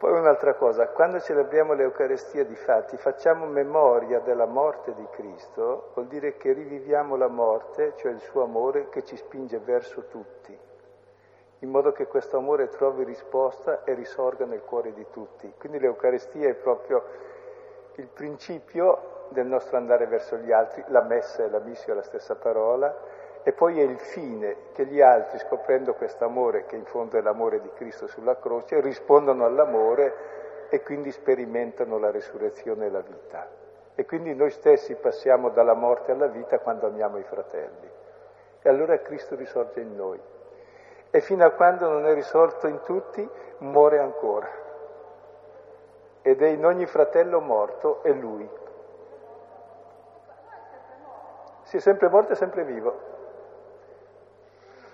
Poi un'altra cosa, quando celebriamo l'Eucarestia di fatti facciamo memoria della morte di Cristo, vuol dire che riviviamo la morte, cioè il suo amore che ci spinge verso tutti, in modo che questo amore trovi risposta e risorga nel cuore di tutti. Quindi l'Eucarestia è proprio il principio del nostro andare verso gli altri, la messa e la missio è la stessa parola, e poi è il fine che gli altri, scoprendo questo amore, che in fondo è l'amore di Cristo sulla croce, rispondono all'amore e quindi sperimentano la resurrezione e la vita. E quindi noi stessi passiamo dalla morte alla vita quando amiamo i fratelli. E allora Cristo risorge in noi. E fino a quando non è risorto in tutti, muore ancora. Ed è in ogni fratello morto è Lui. Sì, è sempre morto e sempre vivo.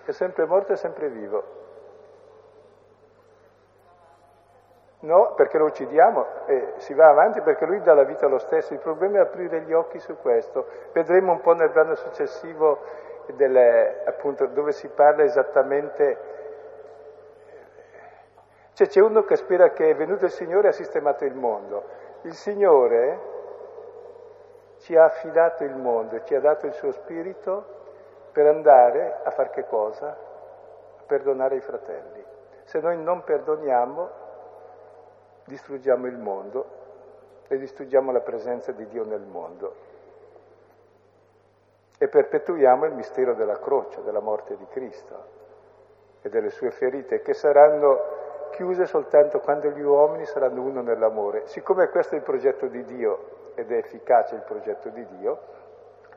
È sempre morto e sempre vivo. No, perché lo uccidiamo e si va avanti perché lui dà la vita lo stesso. Il problema è aprire gli occhi su questo. Vedremo un po' nel brano successivo delle, appunto, dove si parla esattamente. Cioè c'è uno che spera che è venuto il Signore e ha sistemato il mondo. Il Signore ci ha affidato il mondo, ci ha dato il suo spirito per andare a fare che cosa? A perdonare i fratelli. Se noi non perdoniamo, distruggiamo il mondo e distruggiamo la presenza di Dio nel mondo e perpetuiamo il mistero della croce, della morte di Cristo e delle sue ferite che saranno chiuse soltanto quando gli uomini saranno uno nell'amore. Siccome questo è il progetto di Dio ed è efficace il progetto di Dio,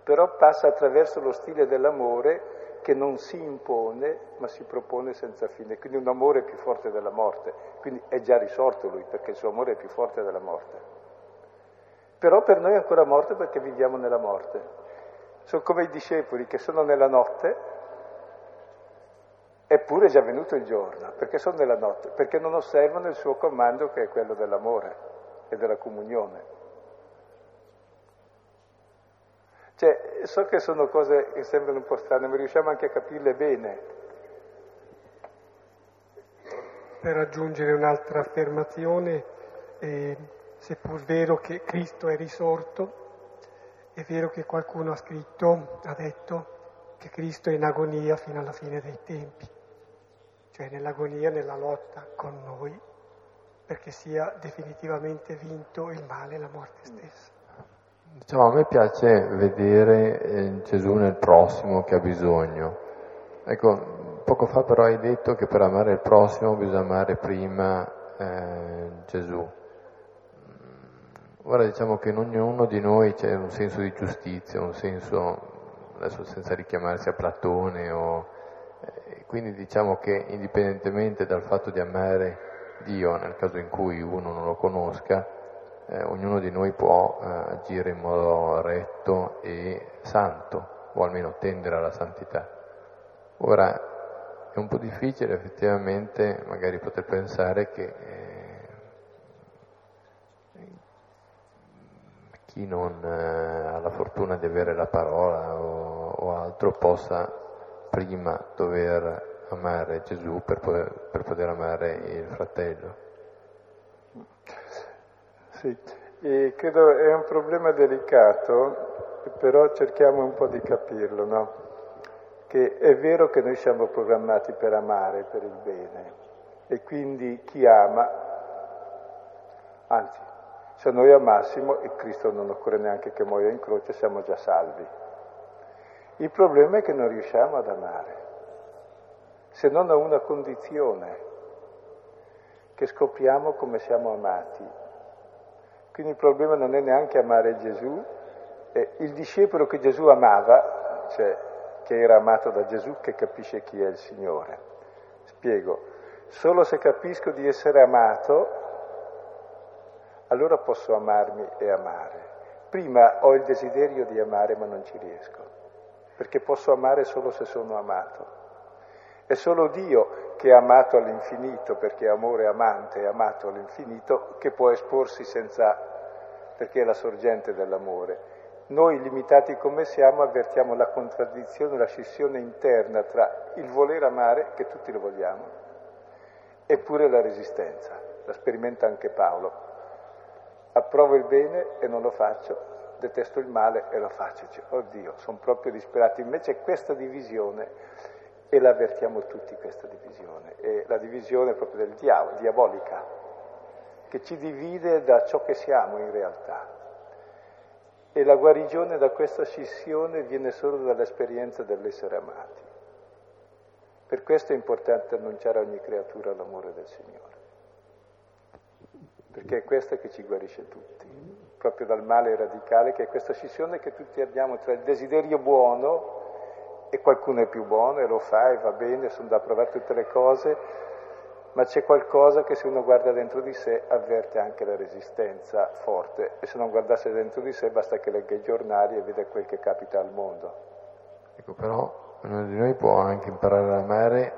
però passa attraverso lo stile dell'amore che non si impone ma si propone senza fine, quindi un amore più forte della morte, quindi è già risorto lui perché il suo amore è più forte della morte. Però per noi è ancora morte perché viviamo nella morte. Sono come i discepoli che sono nella notte, eppure è già venuto il giorno, perché sono nella notte, perché non osservano il suo comando che è quello dell'amore e della comunione. Cioè, so che sono cose che sembrano un po' strane, ma riusciamo anche a capirle bene. Per aggiungere un'altra affermazione, eh, seppur vero che Cristo è risorto, è vero che qualcuno ha scritto, ha detto che Cristo è in agonia fino alla fine dei tempi, cioè nell'agonia, nella lotta con noi, perché sia definitivamente vinto il male, la morte stessa. Diciamo, a me piace vedere eh, Gesù nel prossimo che ha bisogno. Ecco, poco fa però hai detto che per amare il prossimo bisogna amare prima eh, Gesù. Ora diciamo che in ognuno di noi c'è un senso di giustizia, un senso, adesso senza richiamarsi a Platone, o, eh, quindi diciamo che indipendentemente dal fatto di amare Dio, nel caso in cui uno non lo conosca, eh, ognuno di noi può eh, agire in modo retto e santo, o almeno tendere alla santità. Ora è un po' difficile effettivamente magari poter pensare che eh, chi non eh, ha la fortuna di avere la parola o, o altro possa prima dover amare Gesù per poter, per poter amare il fratello. Sì, e credo è un problema delicato, però cerchiamo un po' di capirlo, no? Che è vero che noi siamo programmati per amare, per il bene, e quindi chi ama, anzi, se noi amassimo, e Cristo non occorre neanche che muoia in croce, siamo già salvi. Il problema è che non riusciamo ad amare, se non a una condizione, che scopriamo come siamo amati quindi il problema non è neanche amare Gesù, è il discepolo che Gesù amava, cioè che era amato da Gesù, che capisce chi è il Signore. Spiego, solo se capisco di essere amato, allora posso amarmi e amare. Prima ho il desiderio di amare ma non ci riesco, perché posso amare solo se sono amato. È solo Dio che è amato all'infinito, perché amore amante è amato all'infinito, che può esporsi senza perché è la sorgente dell'amore. Noi, limitati come siamo, avvertiamo la contraddizione, la scissione interna tra il voler amare, che tutti lo vogliamo, eppure la resistenza. La sperimenta anche Paolo. Approvo il bene e non lo faccio, detesto il male e lo faccio. Oddio, sono proprio disperato. Invece questa divisione, e la avvertiamo tutti questa divisione, è la divisione proprio del diavolo, diabolica, che ci divide da ciò che siamo in realtà. E la guarigione da questa scissione viene solo dall'esperienza dell'essere amati. Per questo è importante annunciare a ogni creatura l'amore del Signore, perché è questo che ci guarisce tutti, proprio dal male radicale, che è questa scissione che tutti abbiamo tra il desiderio buono e qualcuno è più buono e lo fa e va bene, sono da provare tutte le cose, ma c'è qualcosa che se uno guarda dentro di sé avverte anche la resistenza forte e se non guardasse dentro di sé basta che legga i giornali e veda quel che capita al mondo. Ecco, però ognuno di noi può anche imparare ad amare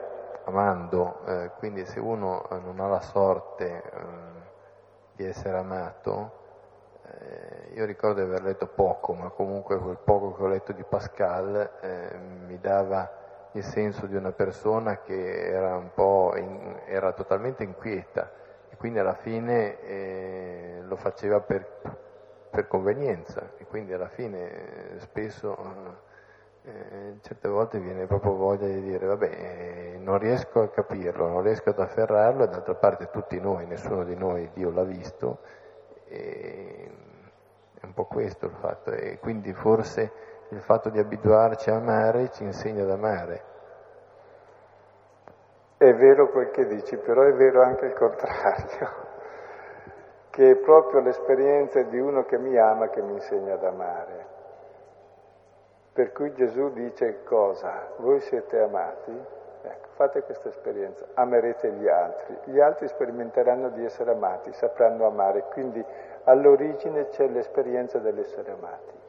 amando, eh, quindi se uno eh, non ha la sorte eh, di essere amato, eh, io ricordo di aver letto poco, ma comunque quel poco che ho letto di Pascal eh, mi dava il senso di una persona che era un po' in, era totalmente inquieta e quindi alla fine eh, lo faceva per, per, convenienza e quindi alla fine eh, spesso eh, certe volte viene proprio voglia di dire vabbè eh, non riesco a capirlo, non riesco ad afferrarlo e d'altra parte tutti noi, nessuno di noi Dio l'ha visto e un po' questo il fatto e quindi forse il fatto di abituarci a amare ci insegna ad amare. È vero quel che dici, però è vero anche il contrario, che è proprio l'esperienza di uno che mi ama che mi insegna ad amare. Per cui Gesù dice cosa? Voi siete amati? Ecco, fate questa esperienza, amerete gli altri, gli altri sperimenteranno di essere amati, sapranno amare, quindi all'origine c'è l'esperienza dell'essere amati.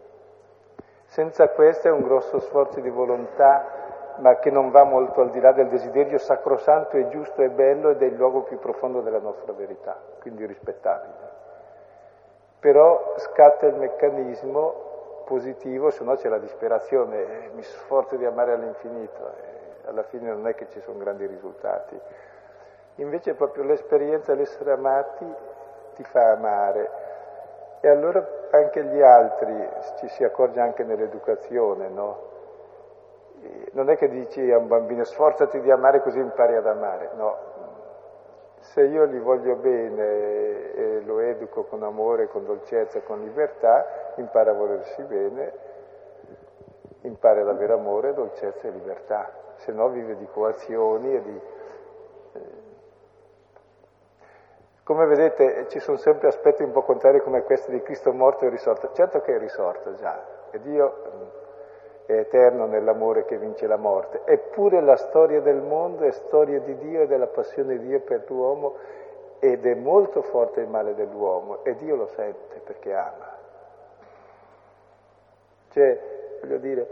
Senza questo è un grosso sforzo di volontà, ma che non va molto al di là del desiderio sacrosanto e giusto e bello ed è il luogo più profondo della nostra verità, quindi rispettabile. Però scatta il meccanismo positivo, se no c'è la disperazione, eh, mi sforzo di amare all'infinito e alla fine non è che ci sono grandi risultati. Invece proprio l'esperienza dell'essere amati ti fa amare e allora anche gli altri ci si accorge anche nell'educazione, no? Non è che dici a un bambino sforzati di amare così impari ad amare, no. Se io gli voglio bene e lo educo con amore, con dolcezza, con libertà, impara a volersi bene, impara ad avere amore, dolcezza e libertà, se no vive di coazioni e di Come vedete ci sono sempre aspetti un po' contrari come questi di Cristo morto e risorto. Certo che è risorto già, e Dio mm, è eterno nell'amore che vince la morte, eppure la storia del mondo è storia di Dio e della passione di Dio per l'uomo ed è molto forte il male dell'uomo e Dio lo sente perché ama. Cioè, voglio dire,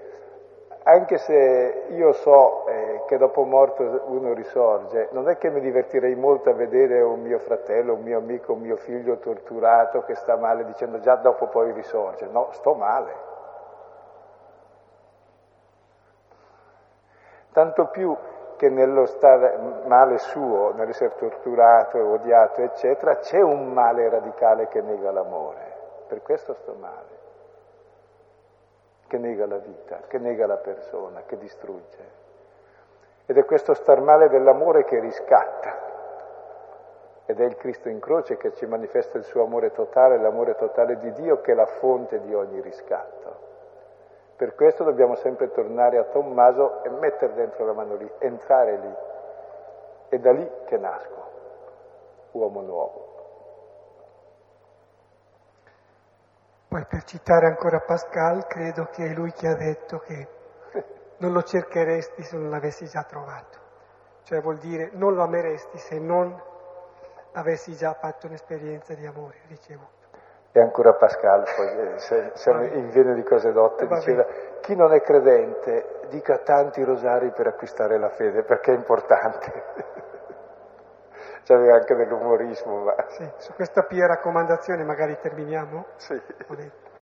anche se io so eh, che dopo morto uno risorge, non è che mi divertirei molto a vedere un mio fratello, un mio amico, un mio figlio torturato che sta male dicendo già dopo poi risorge. No, sto male. Tanto più che nello stare male suo, nell'essere torturato odiato, eccetera, c'è un male radicale che nega l'amore. Per questo sto male che nega la vita, che nega la persona, che distrugge. Ed è questo star male dell'amore che riscatta. Ed è il Cristo in croce che ci manifesta il suo amore totale, l'amore totale di Dio che è la fonte di ogni riscatto. Per questo dobbiamo sempre tornare a Tommaso e mettere dentro la mano lì, entrare lì. È da lì che nasco, uomo nuovo. Poi per citare ancora Pascal, credo che è lui che ha detto che non lo cercheresti se non l'avessi già trovato. Cioè vuol dire non lo ameresti se non avessi già fatto un'esperienza di amore ricevuto. E ancora Pascal, poi, eh, se, se in Viene di cose dotte, diceva chi non è credente dica tanti rosari per acquistare la fede, perché è importante. C'aveva anche dell'umorismo, ma... Sì, su questa pia raccomandazione magari terminiamo? Sì.